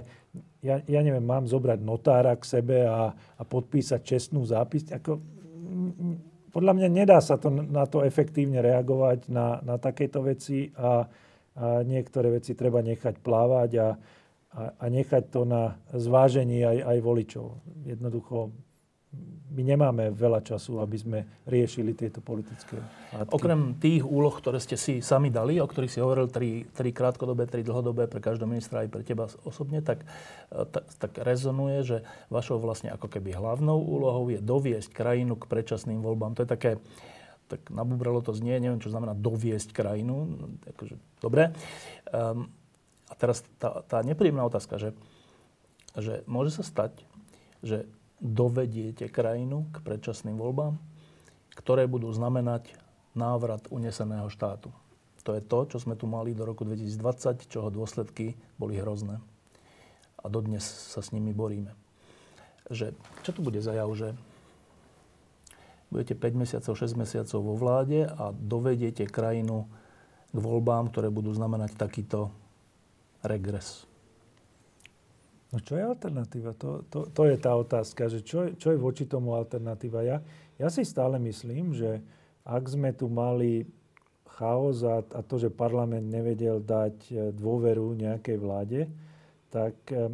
ja, ja neviem, mám zobrať notára k sebe a, a podpísať čestnú zápis. Ako, podľa mňa nedá sa to, na to efektívne reagovať na, na takéto veci a a niektoré veci treba nechať plávať a, a, a nechať to na zvážení aj, aj voličov. Jednoducho my nemáme veľa času, aby sme riešili tieto politické látky. Okrem tých úloh, ktoré ste si sami dali, o ktorých si hovoril, tri, tri krátkodobé, tri dlhodobé pre každého ministra aj pre teba osobne, tak, e, tak, tak rezonuje, že vašou vlastne ako keby hlavnou úlohou je doviesť krajinu k predčasným voľbám. To je také, tak nabubralo to znie, neviem, čo znamená doviesť krajinu. Akože, dobre. Um, a teraz tá, tá nepríjemná otázka, že, že môže sa stať, že dovediete krajinu k predčasným voľbám, ktoré budú znamenať návrat uneseného štátu. To je to, čo sme tu mali do roku 2020, čoho dôsledky boli hrozné. A dodnes sa s nimi boríme. Že, čo tu bude za jav, že budete 5 mesiacov, 6 mesiacov vo vláde a dovediete krajinu k voľbám, ktoré budú znamenať takýto regres. No čo je alternatíva? To, to, to je tá otázka, že čo, čo je voči tomu alternatíva. Ja, ja si stále myslím, že ak sme tu mali chaos a, a to, že parlament nevedel dať e, dôveru nejakej vláde, tak e,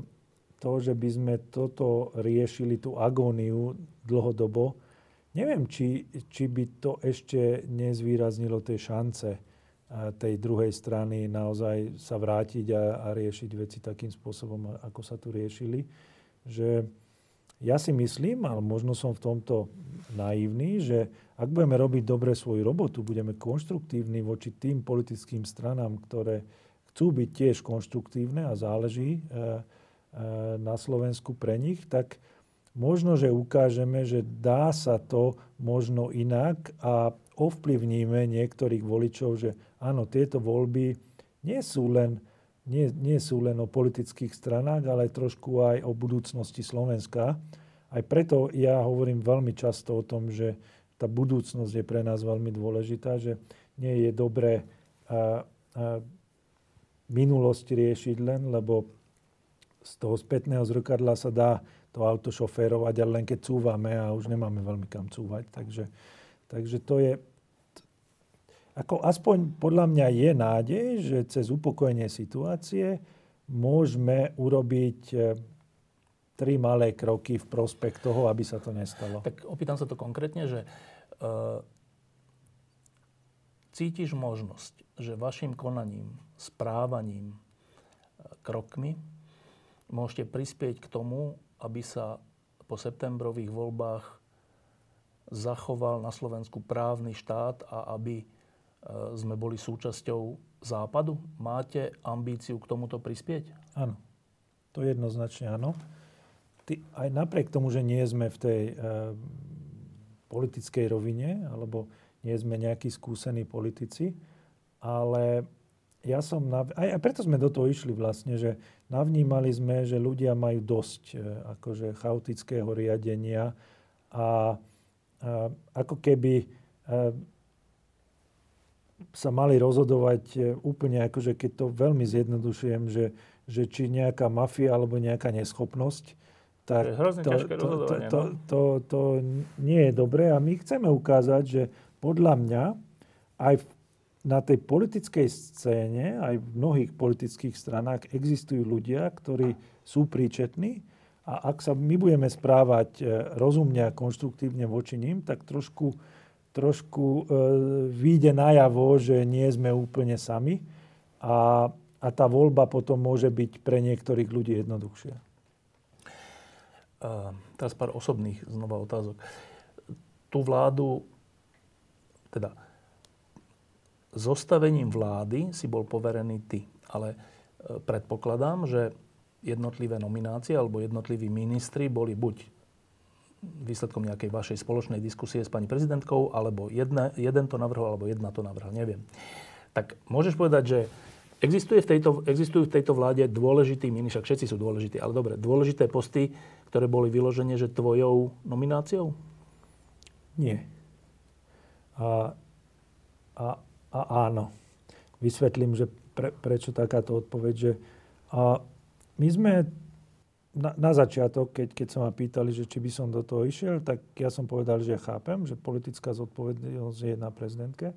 to, že by sme toto riešili, tú agóniu dlhodobo, neviem, či, či by to ešte nezvýraznilo tie šance tej druhej strany naozaj sa vrátiť a, a riešiť veci takým spôsobom, ako sa tu riešili. Že ja si myslím, ale možno som v tomto naivný, že ak budeme robiť dobre svoju robotu, budeme konštruktívni voči tým politickým stranám, ktoré chcú byť tiež konštruktívne a záleží na Slovensku pre nich, tak možno, že ukážeme, že dá sa to možno inak a ovplyvníme niektorých voličov, že áno, tieto voľby nie sú len, nie, nie sú len o politických stranách, ale trošku aj o budúcnosti Slovenska. Aj preto ja hovorím veľmi často o tom, že tá budúcnosť je pre nás veľmi dôležitá, že nie je dobré a, a minulosť riešiť len, lebo z toho spätného zrkadla sa dá to auto šoférovať, ale len keď cúvame a už nemáme veľmi kam cúvať. Takže, takže to je, ako aspoň podľa mňa je nádej, že cez upokojenie situácie môžeme urobiť e, tri malé kroky v prospech toho, aby sa to nestalo. Tak opýtam sa to konkrétne, že uh, cítiš možnosť, že vašim konaním, správaním, e, krokmi môžete prispieť k tomu, aby sa po septembrových voľbách zachoval na Slovensku právny štát a aby E, sme boli súčasťou Západu? Máte ambíciu k tomuto prispieť? Áno. To jednoznačne áno. Ty, aj napriek tomu, že nie sme v tej e, politickej rovine, alebo nie sme nejakí skúsení politici, ale ja som, nav... aj, aj preto sme do toho išli vlastne, že navnímali sme, že ľudia majú dosť e, akože chaotického riadenia a, a ako keby e, sa mali rozhodovať e, úplne, akože keď to veľmi zjednodušujem, že, že či nejaká mafia alebo nejaká neschopnosť, tak to, to, to, to, to, to, to nie je dobré. A my chceme ukázať, že podľa mňa aj na tej politickej scéne, aj v mnohých politických stranách existujú ľudia, ktorí sú príčetní a ak sa my budeme správať e, rozumne a konštruktívne voči ním, tak trošku trošku e, vyjde najavo, že nie sme úplne sami a, a tá voľba potom môže byť pre niektorých ľudí jednoduchšia. Uh, teraz pár osobných znova otázok. Tú vládu, teda zostavením vlády si bol poverený ty, ale e, predpokladám, že jednotlivé nominácie alebo jednotliví ministri boli buď výsledkom nejakej vašej spoločnej diskusie s pani prezidentkou, alebo jedna, jeden to navrhol, alebo jedna to navrhol, neviem. Tak môžeš povedať, že existuje v tejto, existujú v tejto vláde dôležitý ministri, však všetci sú dôležití, ale dobre, dôležité posty, ktoré boli vyložené, že tvojou nomináciou? Nie. A, a, a áno. Vysvetlím, že pre, prečo takáto odpoveď, že a my sme na, na začiatok, keď, keď sa ma pýtali, že či by som do toho išiel, tak ja som povedal, že chápem, že politická zodpovednosť je na prezidentke,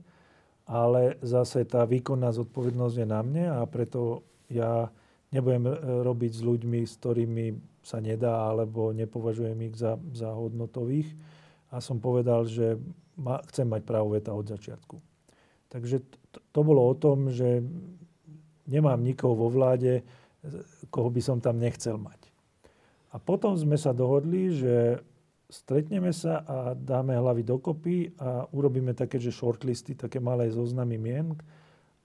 ale zase tá výkonná zodpovednosť je na mne a preto ja nebudem e, robiť s ľuďmi, s ktorými sa nedá, alebo nepovažujem ich za, za hodnotových. A som povedal, že ma, chcem mať právo veta od začiatku. Takže to, to bolo o tom, že nemám nikoho vo vláde, koho by som tam nechcel mať. A potom sme sa dohodli, že stretneme sa a dáme hlavy dokopy a urobíme také, že shortlisty, také malé zoznamy mien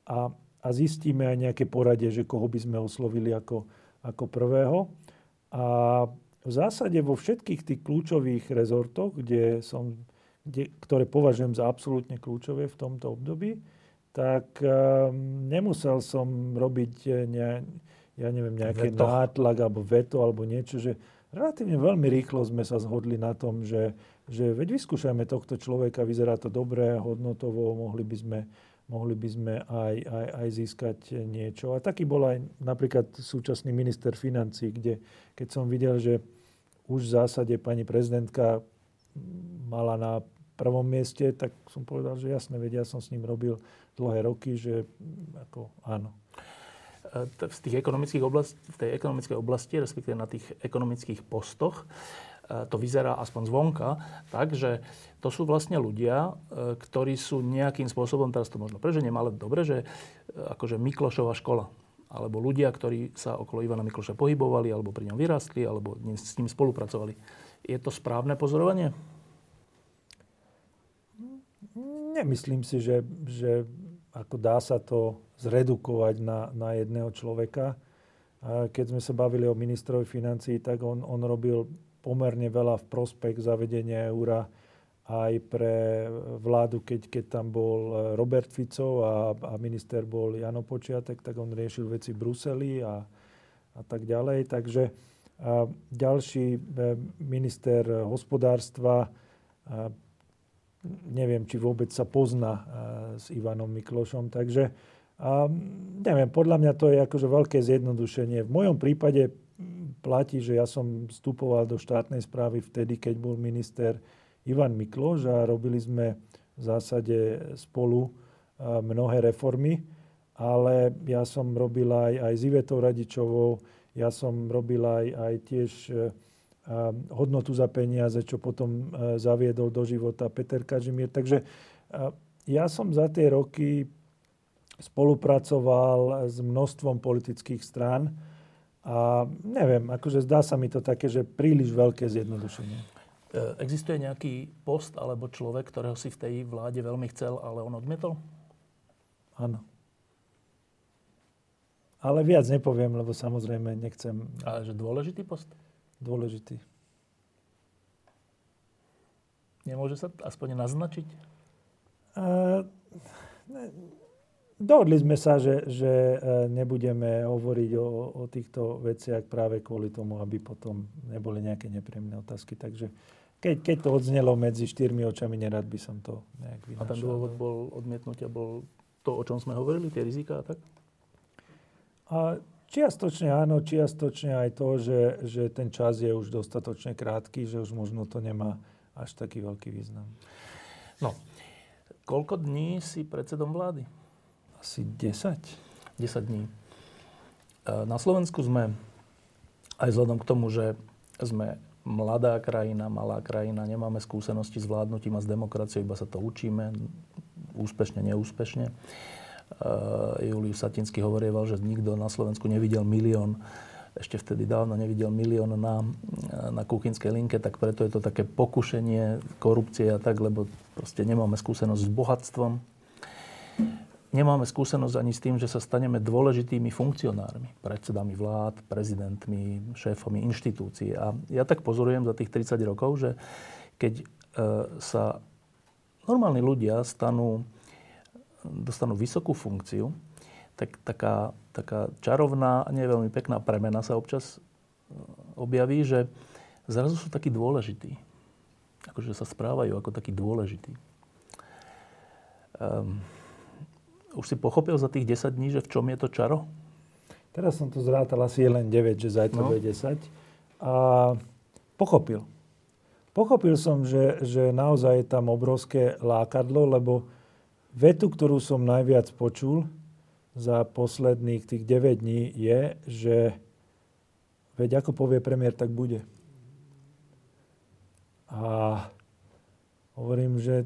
a, a zistíme aj nejaké poradie, že koho by sme oslovili ako, ako prvého. A v zásade vo všetkých tých kľúčových rezortoch, kde som, kde, ktoré považujem za absolútne kľúčové v tomto období, tak um, nemusel som robiť ne, ja neviem, nejaký veto. nátlak alebo veto alebo niečo, že relatívne veľmi rýchlo sme sa zhodli na tom, že, že veď vyskúšajme tohto človeka, vyzerá to dobre, hodnotovo, mohli by sme, mohli by sme aj, aj, aj získať niečo. A taký bol aj napríklad súčasný minister financí, kde keď som videl, že už v zásade pani prezidentka mala na prvom mieste, tak som povedal, že jasne, vedia, ja som s ním robil dlhé roky, že ako áno. E, v, tých ekonomických oblasti, v tej ekonomickej oblasti, respektíve na tých ekonomických postoch, e, to vyzerá aspoň zvonka, tak, že to sú vlastne ľudia, e, ktorí sú nejakým spôsobom, teraz to možno preženiem, ale dobre, že akože Miklošová škola, alebo ľudia, ktorí sa okolo Ivana Mikloša pohybovali, alebo pri ňom vyrástli, alebo s ním spolupracovali. Je to správne pozorovanie? Nemyslím si, že, že ako dá sa to zredukovať na, na jedného človeka. A keď sme sa bavili o ministrovi financí, tak on, on robil pomerne veľa v prospech zavedenia eura aj pre vládu, keď, keď tam bol Robert Fico a, a minister bol Jano Počiatek, tak on riešil veci v Bruseli a, a tak ďalej. Takže a ďalší e, minister hospodárstva, neviem, či vôbec sa pozná e, s Ivanom Miklošom. Takže a, neviem, podľa mňa to je akože veľké zjednodušenie. V mojom prípade platí, že ja som vstupoval do štátnej správy vtedy, keď bol minister Ivan Mikloš a robili sme v zásade spolu mnohé reformy, ale ja som robil aj, aj s Ivetou Radičovou, ja som robil aj, aj tiež e, hodnotu za peniaze, čo potom e, zaviedol do života Peter Kažimír. Takže ja som za tie roky spolupracoval s množstvom politických strán a neviem, akože zdá sa mi to také, že príliš veľké zjednodušenie. E, existuje nejaký post alebo človek, ktorého si v tej vláde veľmi chcel, ale on odmietol? Áno. Ale viac nepoviem, lebo samozrejme nechcem... Ale že dôležitý post? Dôležitý. Nemôže sa aspoň naznačiť? Uh, ne, dohodli sme sa, že, že e, nebudeme hovoriť o, o týchto veciach práve kvôli tomu, aby potom neboli nejaké nepríjemné otázky. Takže keď, keď to odznelo medzi štyrmi očami, nerad by som to nejak vynašal. A ten dôvod bol odmietnutia, bol to, o čom sme hovorili, tie rizika a tak? A čiastočne áno, čiastočne aj to, že, že ten čas je už dostatočne krátky, že už možno to nemá až taký veľký význam. No, koľko dní si predsedom vlády? Asi 10. 10 dní. E, na Slovensku sme, aj vzhľadom k tomu, že sme mladá krajina, malá krajina, nemáme skúsenosti s vládnutím a s demokraciou, iba sa to učíme, úspešne, neúspešne. Uh, Julius Satinsky hovorieval, že nikto na Slovensku nevidel milión, ešte vtedy dávno nevidel milión na, na kuchynskej linke, tak preto je to také pokušenie, korupcie a tak, lebo proste nemáme skúsenosť s bohatstvom nemáme skúsenosť ani s tým, že sa staneme dôležitými funkcionármi, predsedami vlád, prezidentmi, šéfami inštitúcií. A ja tak pozorujem za tých 30 rokov, že keď e, sa normálni ľudia stanú, dostanú vysokú funkciu, tak taká, taká čarovná nie veľmi pekná premena sa občas e, objaví, že zrazu sú takí dôležití. Akože sa správajú ako takí dôležití. Um, už si pochopil za tých 10 dní, že v čom je to čaro? Teraz som to zrátal asi len 9, že zajtra no. bude 10. A pochopil. Pochopil som, že, že naozaj je tam obrovské lákadlo, lebo vetu, ktorú som najviac počul za posledných tých 9 dní je, že veď ako povie premiér, tak bude. A hovorím, že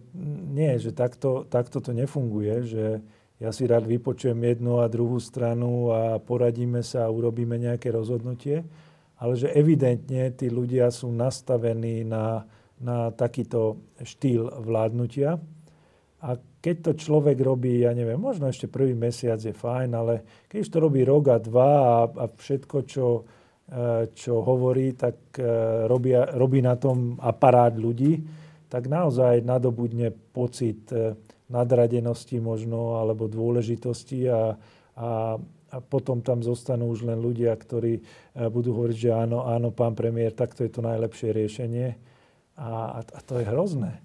nie, že takto, takto to nefunguje, že ja si rád vypočujem jednu a druhú stranu a poradíme sa a urobíme nejaké rozhodnutie, ale že evidentne tí ľudia sú nastavení na, na takýto štýl vládnutia. A keď to človek robí, ja neviem, možno ešte prvý mesiac je fajn, ale keď už to robí rok a dva a, a všetko, čo, e, čo hovorí, tak e, robí, robí na tom aparát ľudí, tak naozaj nadobudne pocit e, nadradenosti možno, alebo dôležitosti a, a, a potom tam zostanú už len ľudia, ktorí budú hovoriť, že áno, áno, pán premiér, takto je to najlepšie riešenie. A, a to je hrozné.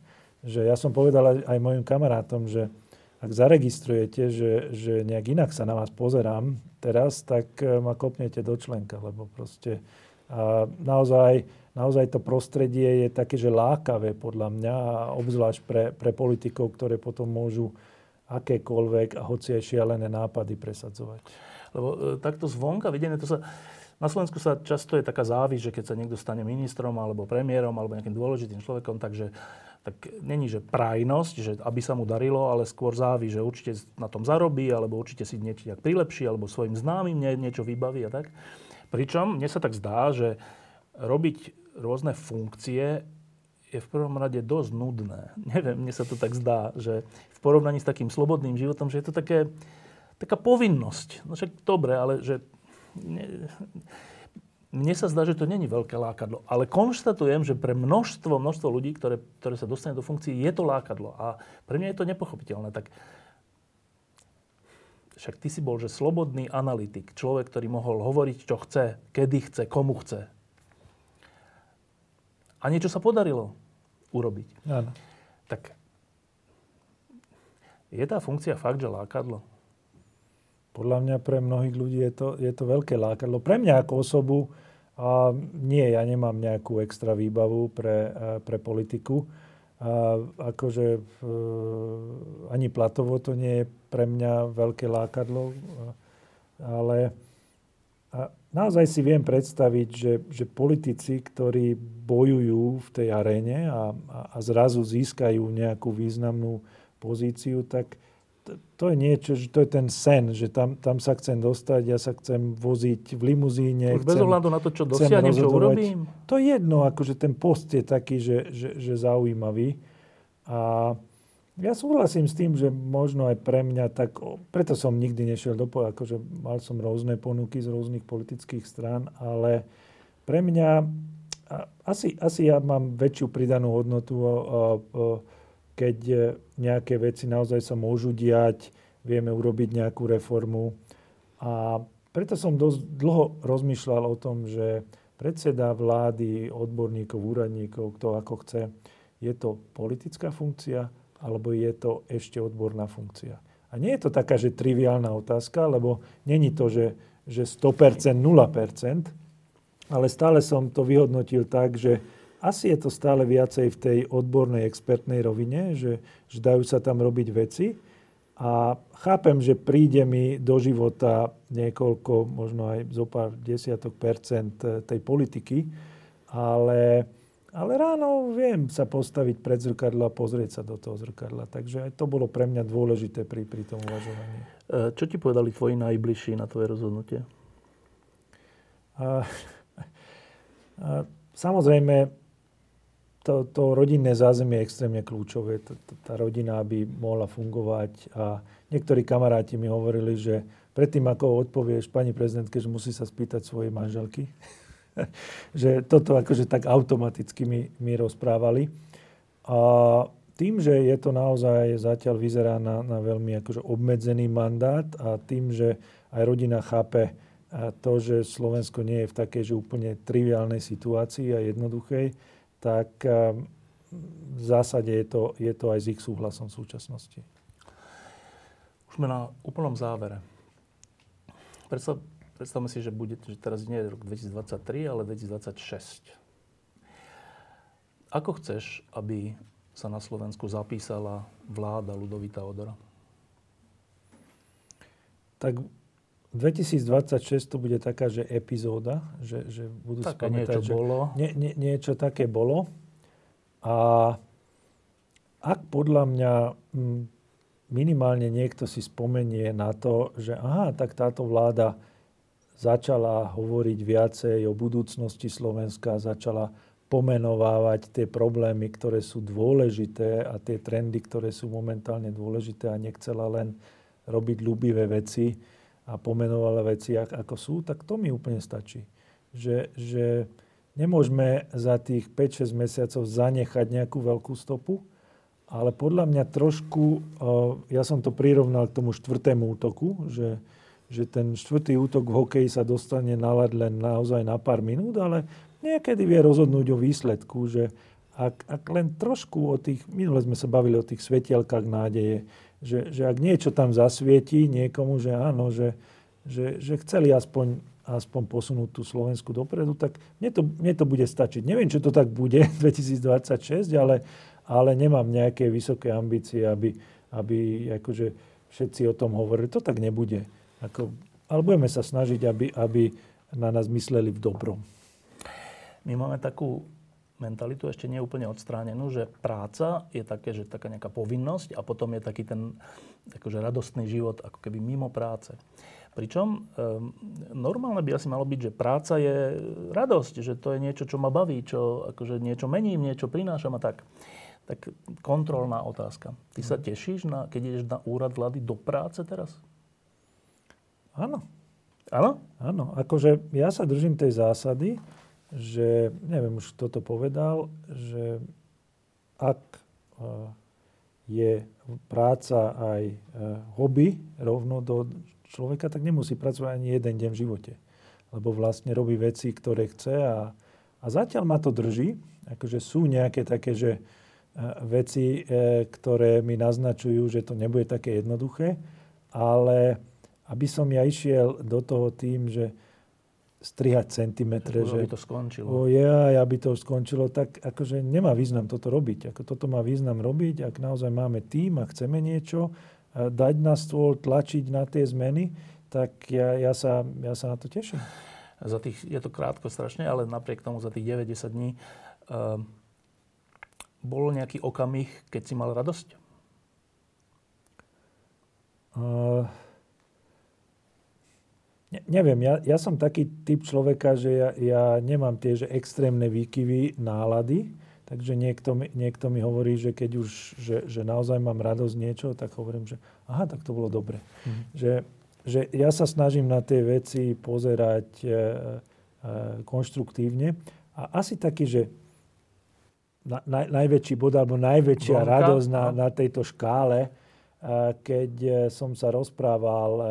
Že ja som povedal aj, mojim kamarátom, že ak zaregistrujete, že, že nejak inak sa na vás pozerám teraz, tak e, ma kopnete do členka, lebo proste a naozaj, naozaj to prostredie je také, že lákavé podľa mňa, obzvlášť pre, pre politikov, ktoré potom môžu akékoľvek a hoci aj šialené nápady presadzovať. Lebo e, takto zvonka videné, to sa, na Slovensku sa často je taká závisť, že keď sa niekto stane ministrom alebo premiérom alebo nejakým dôležitým človekom, takže tak není, že prajnosť, že aby sa mu darilo, ale skôr závi, že určite na tom zarobí, alebo určite si niečo nejak prilepší, alebo svojim známym nie, niečo vybaví a tak. Pričom mne sa tak zdá, že robiť rôzne funkcie je v prvom rade dosť nudné. [laughs] Neviem, mne sa to tak zdá, že v porovnaní s takým slobodným životom, že je to také, taká povinnosť. No však dobre, ale že mne sa zdá, že to není veľké lákadlo. Ale konštatujem, že pre množstvo, množstvo ľudí, ktoré, ktoré sa dostane do funkcií, je to lákadlo. A pre mňa je to nepochopiteľné. Tak však ty si bol, že slobodný analytik, človek, ktorý mohol hovoriť, čo chce, kedy chce, komu chce. A niečo sa podarilo urobiť. Áno. Tak je tá funkcia fakt, že lákadlo? Podľa mňa pre mnohých ľudí je to, je to veľké lákadlo. Pre mňa ako osobu a nie, ja nemám nejakú extra výbavu pre, pre politiku. A akože e, ani platovo to nie je pre mňa veľké lákadlo, ale a naozaj si viem predstaviť, že, že politici, ktorí bojujú v tej aréne a, a, a zrazu získajú nejakú významnú pozíciu, tak to je niečo, že to je ten sen, že tam, tam sa chcem dostať, ja sa chcem voziť v limuzíne. Už bez ohľadu na to, čo dosiahnem, čo urobím? To je jedno, akože ten post je taký, že, že, že zaujímavý. A ja súhlasím s tým, že možno aj pre mňa, tak preto som nikdy nešiel do akože mal som rôzne ponuky z rôznych politických strán, ale pre mňa asi, asi ja mám väčšiu pridanú hodnotu a, a, keď e, nejaké veci naozaj sa môžu diať, vieme urobiť nejakú reformu. A preto som dosť dlho rozmýšľal o tom, že predseda vlády, odborníkov, úradníkov, kto ako chce, je to politická funkcia, alebo je to ešte odborná funkcia. A nie je to taká, že triviálna otázka, lebo není to, že, že 100%, 0%, ale stále som to vyhodnotil tak, že asi je to stále viacej v tej odbornej, expertnej rovine, že, že dajú sa tam robiť veci. A chápem, že príde mi do života niekoľko, možno aj zo pár desiatok percent eh, tej politiky, ale, ale ráno viem sa postaviť pred zrkadlo a pozrieť sa do toho zrkadla. Takže aj to bolo pre mňa dôležité pri, pri tom uvažovaní. Eh, čo ti povedali tvoji najbližší na tvoje rozhodnutie? A, [laughs] a, samozrejme, to, to rodinné zázemie je extrémne kľúčové. Tá rodina by mohla fungovať. A niektorí kamaráti mi hovorili, že predtým, ako odpovieš pani prezidentke, že musí sa spýtať svojej manželky. [laughs] že toto akože tak automaticky mi, mi rozprávali. A tým, že je to naozaj zatiaľ vyzerá na, na veľmi akože obmedzený mandát a tým, že aj rodina chápe to, že Slovensko nie je v takej že úplne triviálnej situácii a jednoduchej, tak ehm, v zásade je to, je to aj s ich súhlasom v súčasnosti. Už sme na úplnom závere. Predstav, predstavme si, že, bude, že teraz nie je rok 2023, ale 2026. Ako chceš, aby sa na Slovensku zapísala vláda Ludovita Odora? Tak 2026 to bude taká, že epizóda, že, že budú si pamätať, niečo že bolo. Nie, nie, niečo také bolo. A ak podľa mňa minimálne niekto si spomenie na to, že aha, tak táto vláda začala hovoriť viacej o budúcnosti Slovenska, začala pomenovávať tie problémy, ktoré sú dôležité a tie trendy, ktoré sú momentálne dôležité a nechcela len robiť ľúbivé veci, a pomenovala veci, ako sú, tak to mi úplne stačí. Že, že nemôžeme za tých 5-6 mesiacov zanechať nejakú veľkú stopu, ale podľa mňa trošku, ja som to prirovnal k tomu štvrtému útoku, že, že ten štvrtý útok v hokeji sa dostane na len naozaj na pár minút, ale niekedy vie rozhodnúť o výsledku, že ak, ak len trošku o tých, minule sme sa bavili o tých svetielkách nádeje, že, že ak niečo tam zasvietí niekomu, že áno, že, že, že chceli aspoň, aspoň posunúť tú Slovensku dopredu, tak mne to, mne to bude stačiť. Neviem, čo to tak bude [laughs] 2026, ale, ale nemám nejaké vysoké ambície, aby, aby akože všetci o tom hovorili. To tak nebude. Ako, ale budeme sa snažiť, aby, aby na nás mysleli v dobrom. My máme takú mentalitu ešte nie úplne odstránenú, že práca je také, že taká nejaká povinnosť a potom je taký ten akože radostný život ako keby mimo práce. Pričom um, normálne by asi malo byť, že práca je radosť, že to je niečo, čo ma baví, čo akože niečo mením, niečo prinášam a tak. Tak kontrolná otázka. Ty sa tešíš, na, keď ideš na úrad vlády do práce teraz? Áno. Áno? Áno. Akože ja sa držím tej zásady, že, neviem, už kto to povedal, že ak e, je práca aj e, hobby rovno do človeka, tak nemusí pracovať ani jeden deň v živote. Lebo vlastne robí veci, ktoré chce a, a zatiaľ ma to drží. Akože sú nejaké také, že e, veci, ktoré mi naznačujú, že to nebude také jednoduché, ale aby som ja išiel do toho tým, že strihať centimetre. Že, že by to skončilo. O ja, aby to skončilo, tak akože nemá význam toto robiť. Ako toto má význam robiť, ak naozaj máme tým a chceme niečo, dať na stôl, tlačiť na tie zmeny, tak ja, ja, sa, ja sa na to teším. Za tých, je to krátko strašne, ale napriek tomu za tých 90 dní uh, bol nejaký okamih, keď si mal radosť? Uh, Ne, neviem, ja, ja som taký typ človeka, že ja, ja nemám tie že extrémne výkyvy nálady, takže niekto, niekto mi hovorí, že keď už, že, že naozaj mám radosť niečo, tak hovorím, že aha, tak to bolo dobre. Mm. Že, že ja sa snažím na tie veci pozerať e, e, konštruktívne a asi taký, že na, na, najväčší bod alebo najväčšia Vonka, radosť na, na tejto škále, e, keď e, som sa rozprával e,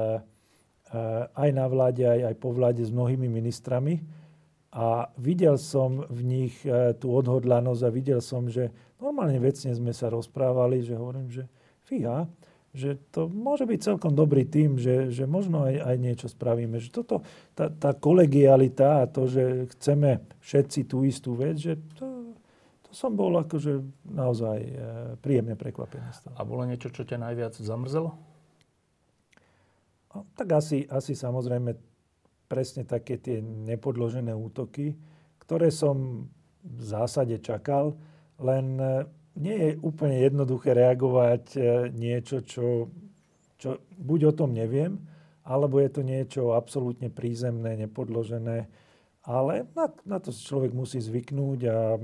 aj na vláde, aj, aj po vláde s mnohými ministrami. A videl som v nich eh, tú odhodlanosť a videl som, že normálne vecne sme sa rozprávali, že hovorím, že fíha, že to môže byť celkom dobrý tým, že, že možno aj, aj niečo spravíme. Že toto, tá, tá kolegialita a to, že chceme všetci tú istú vec, že to, to som bol akože naozaj e, príjemne prekvapený. A bolo niečo, čo ťa najviac zamrzelo? No, tak asi, asi samozrejme presne také tie nepodložené útoky, ktoré som v zásade čakal, len e, nie je úplne jednoduché reagovať e, niečo, čo, čo buď o tom neviem, alebo je to niečo absolútne prízemné, nepodložené. Ale na, na to človek musí zvyknúť a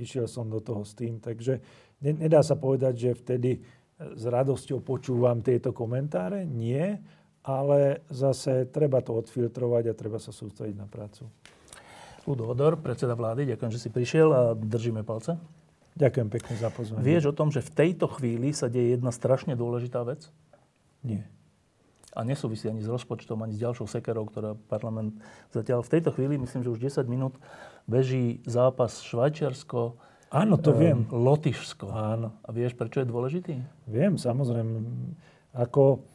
išiel som do toho s tým. Takže nedá sa povedať, že vtedy s radosťou počúvam tieto komentáre. Nie, ale zase treba to odfiltrovať a treba sa sústrediť na prácu. Ludo Odor, predseda vlády, ďakujem, že si prišiel a držíme palce. Ďakujem pekne za pozvanie. Vieš o tom, že v tejto chvíli sa deje jedna strašne dôležitá vec? Nie. A nesúvisí ani s rozpočtom, ani s ďalšou sekerou, ktorá parlament zatiaľ v tejto chvíli, myslím, že už 10 minút, beží zápas Švajčiarsko, Áno, to um, viem. Lotyšsko. Áno. A vieš, prečo je dôležitý? Viem, samozrejme. Ako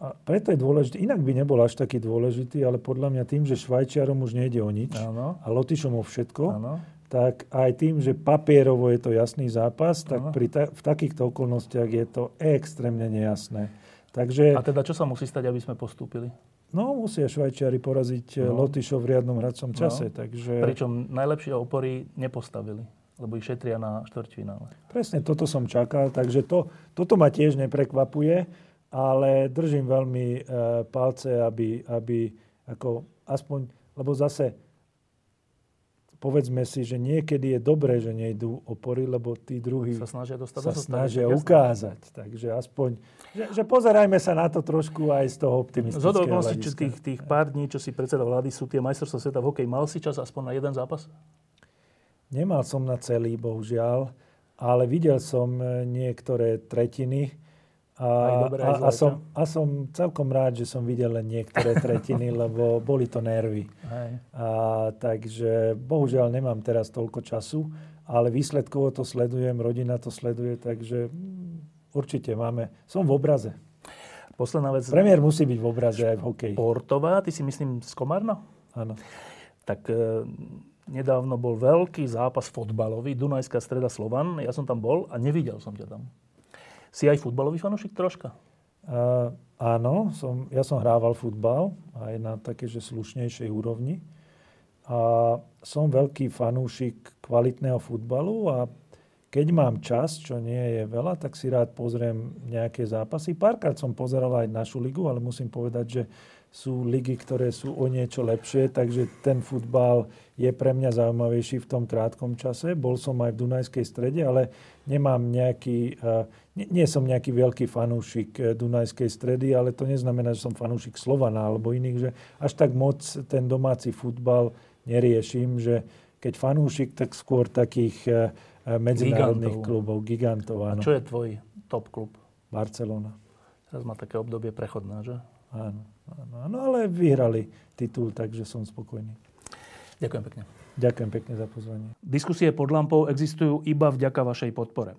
a preto je dôležitý, inak by nebol až taký dôležitý, ale podľa mňa tým, že Švajčiarom už nejde o nič ano. a Lotyšom o všetko, ano. tak aj tým, že papierovo je to jasný zápas, tak pri ta- v takýchto okolnostiach je to extrémne nejasné. Takže, a teda čo sa musí stať, aby sme postúpili? No, musia Švajčiari poraziť no. Lotyšov v riadnom hradcom čase. No. Takže... Pričom najlepšie opory nepostavili lebo ich šetria na štvrťfinále. Presne toto som čakal, takže to, toto ma tiež neprekvapuje ale držím veľmi e, palce, aby, aby ako aspoň, lebo zase povedzme si, že niekedy je dobré, že nejdú opory, lebo tí druhí sa snažia, dostať sa snažia ukázať. Takže aspoň, že, že pozerajme sa na to trošku aj z toho optimistického Z okolností, tých, tých pár dní, čo si predseda vlády, sú tie majstrovstvá sveta v hokeji. Mal si čas aspoň na jeden zápas? Nemal som na celý, bohužiaľ, ale videl som e, niektoré tretiny a, dobré, a, a, som, a som celkom rád, že som videl len niektoré tretiny, [laughs] lebo boli to nervy. Hej. A, takže bohužiaľ nemám teraz toľko času, ale výsledkovo to sledujem, rodina to sleduje, takže určite máme. Som v obraze. Posledná vec. Premiér musí byť v obraze aj v hokeji. Portová, ty si myslím z Komárna? Áno. Tak e, nedávno bol veľký zápas fotbalový, Dunajská streda Slovan. Ja som tam bol a nevidel som ťa tam. Si aj futbalový fanúšik troška? Uh, áno, som, ja som hrával futbal aj na také, slušnejšej úrovni. A som veľký fanúšik kvalitného futbalu a keď mám čas, čo nie je veľa, tak si rád pozriem nejaké zápasy. Párkrát som pozeral aj našu ligu, ale musím povedať, že sú ligy, ktoré sú o niečo lepšie, takže ten futbal je pre mňa zaujímavejší v tom krátkom čase. Bol som aj v Dunajskej strede, ale nemám nejaký, eh, nie, som nejaký veľký fanúšik eh, Dunajskej stredy, ale to neznamená, že som fanúšik Slovana alebo iných, že až tak moc ten domáci futbal neriešim, že keď fanúšik, tak skôr takých eh, medzinárodných gigantov. klubov, gigantov. Áno. A čo je tvoj top klub? Barcelona. Teraz má také obdobie prechodné, že? Áno, áno, áno, ale vyhrali titul, takže som spokojný. Ďakujem pekne. Ďakujem pekne za pozvanie. Diskusie pod lampou existujú iba vďaka vašej podpore.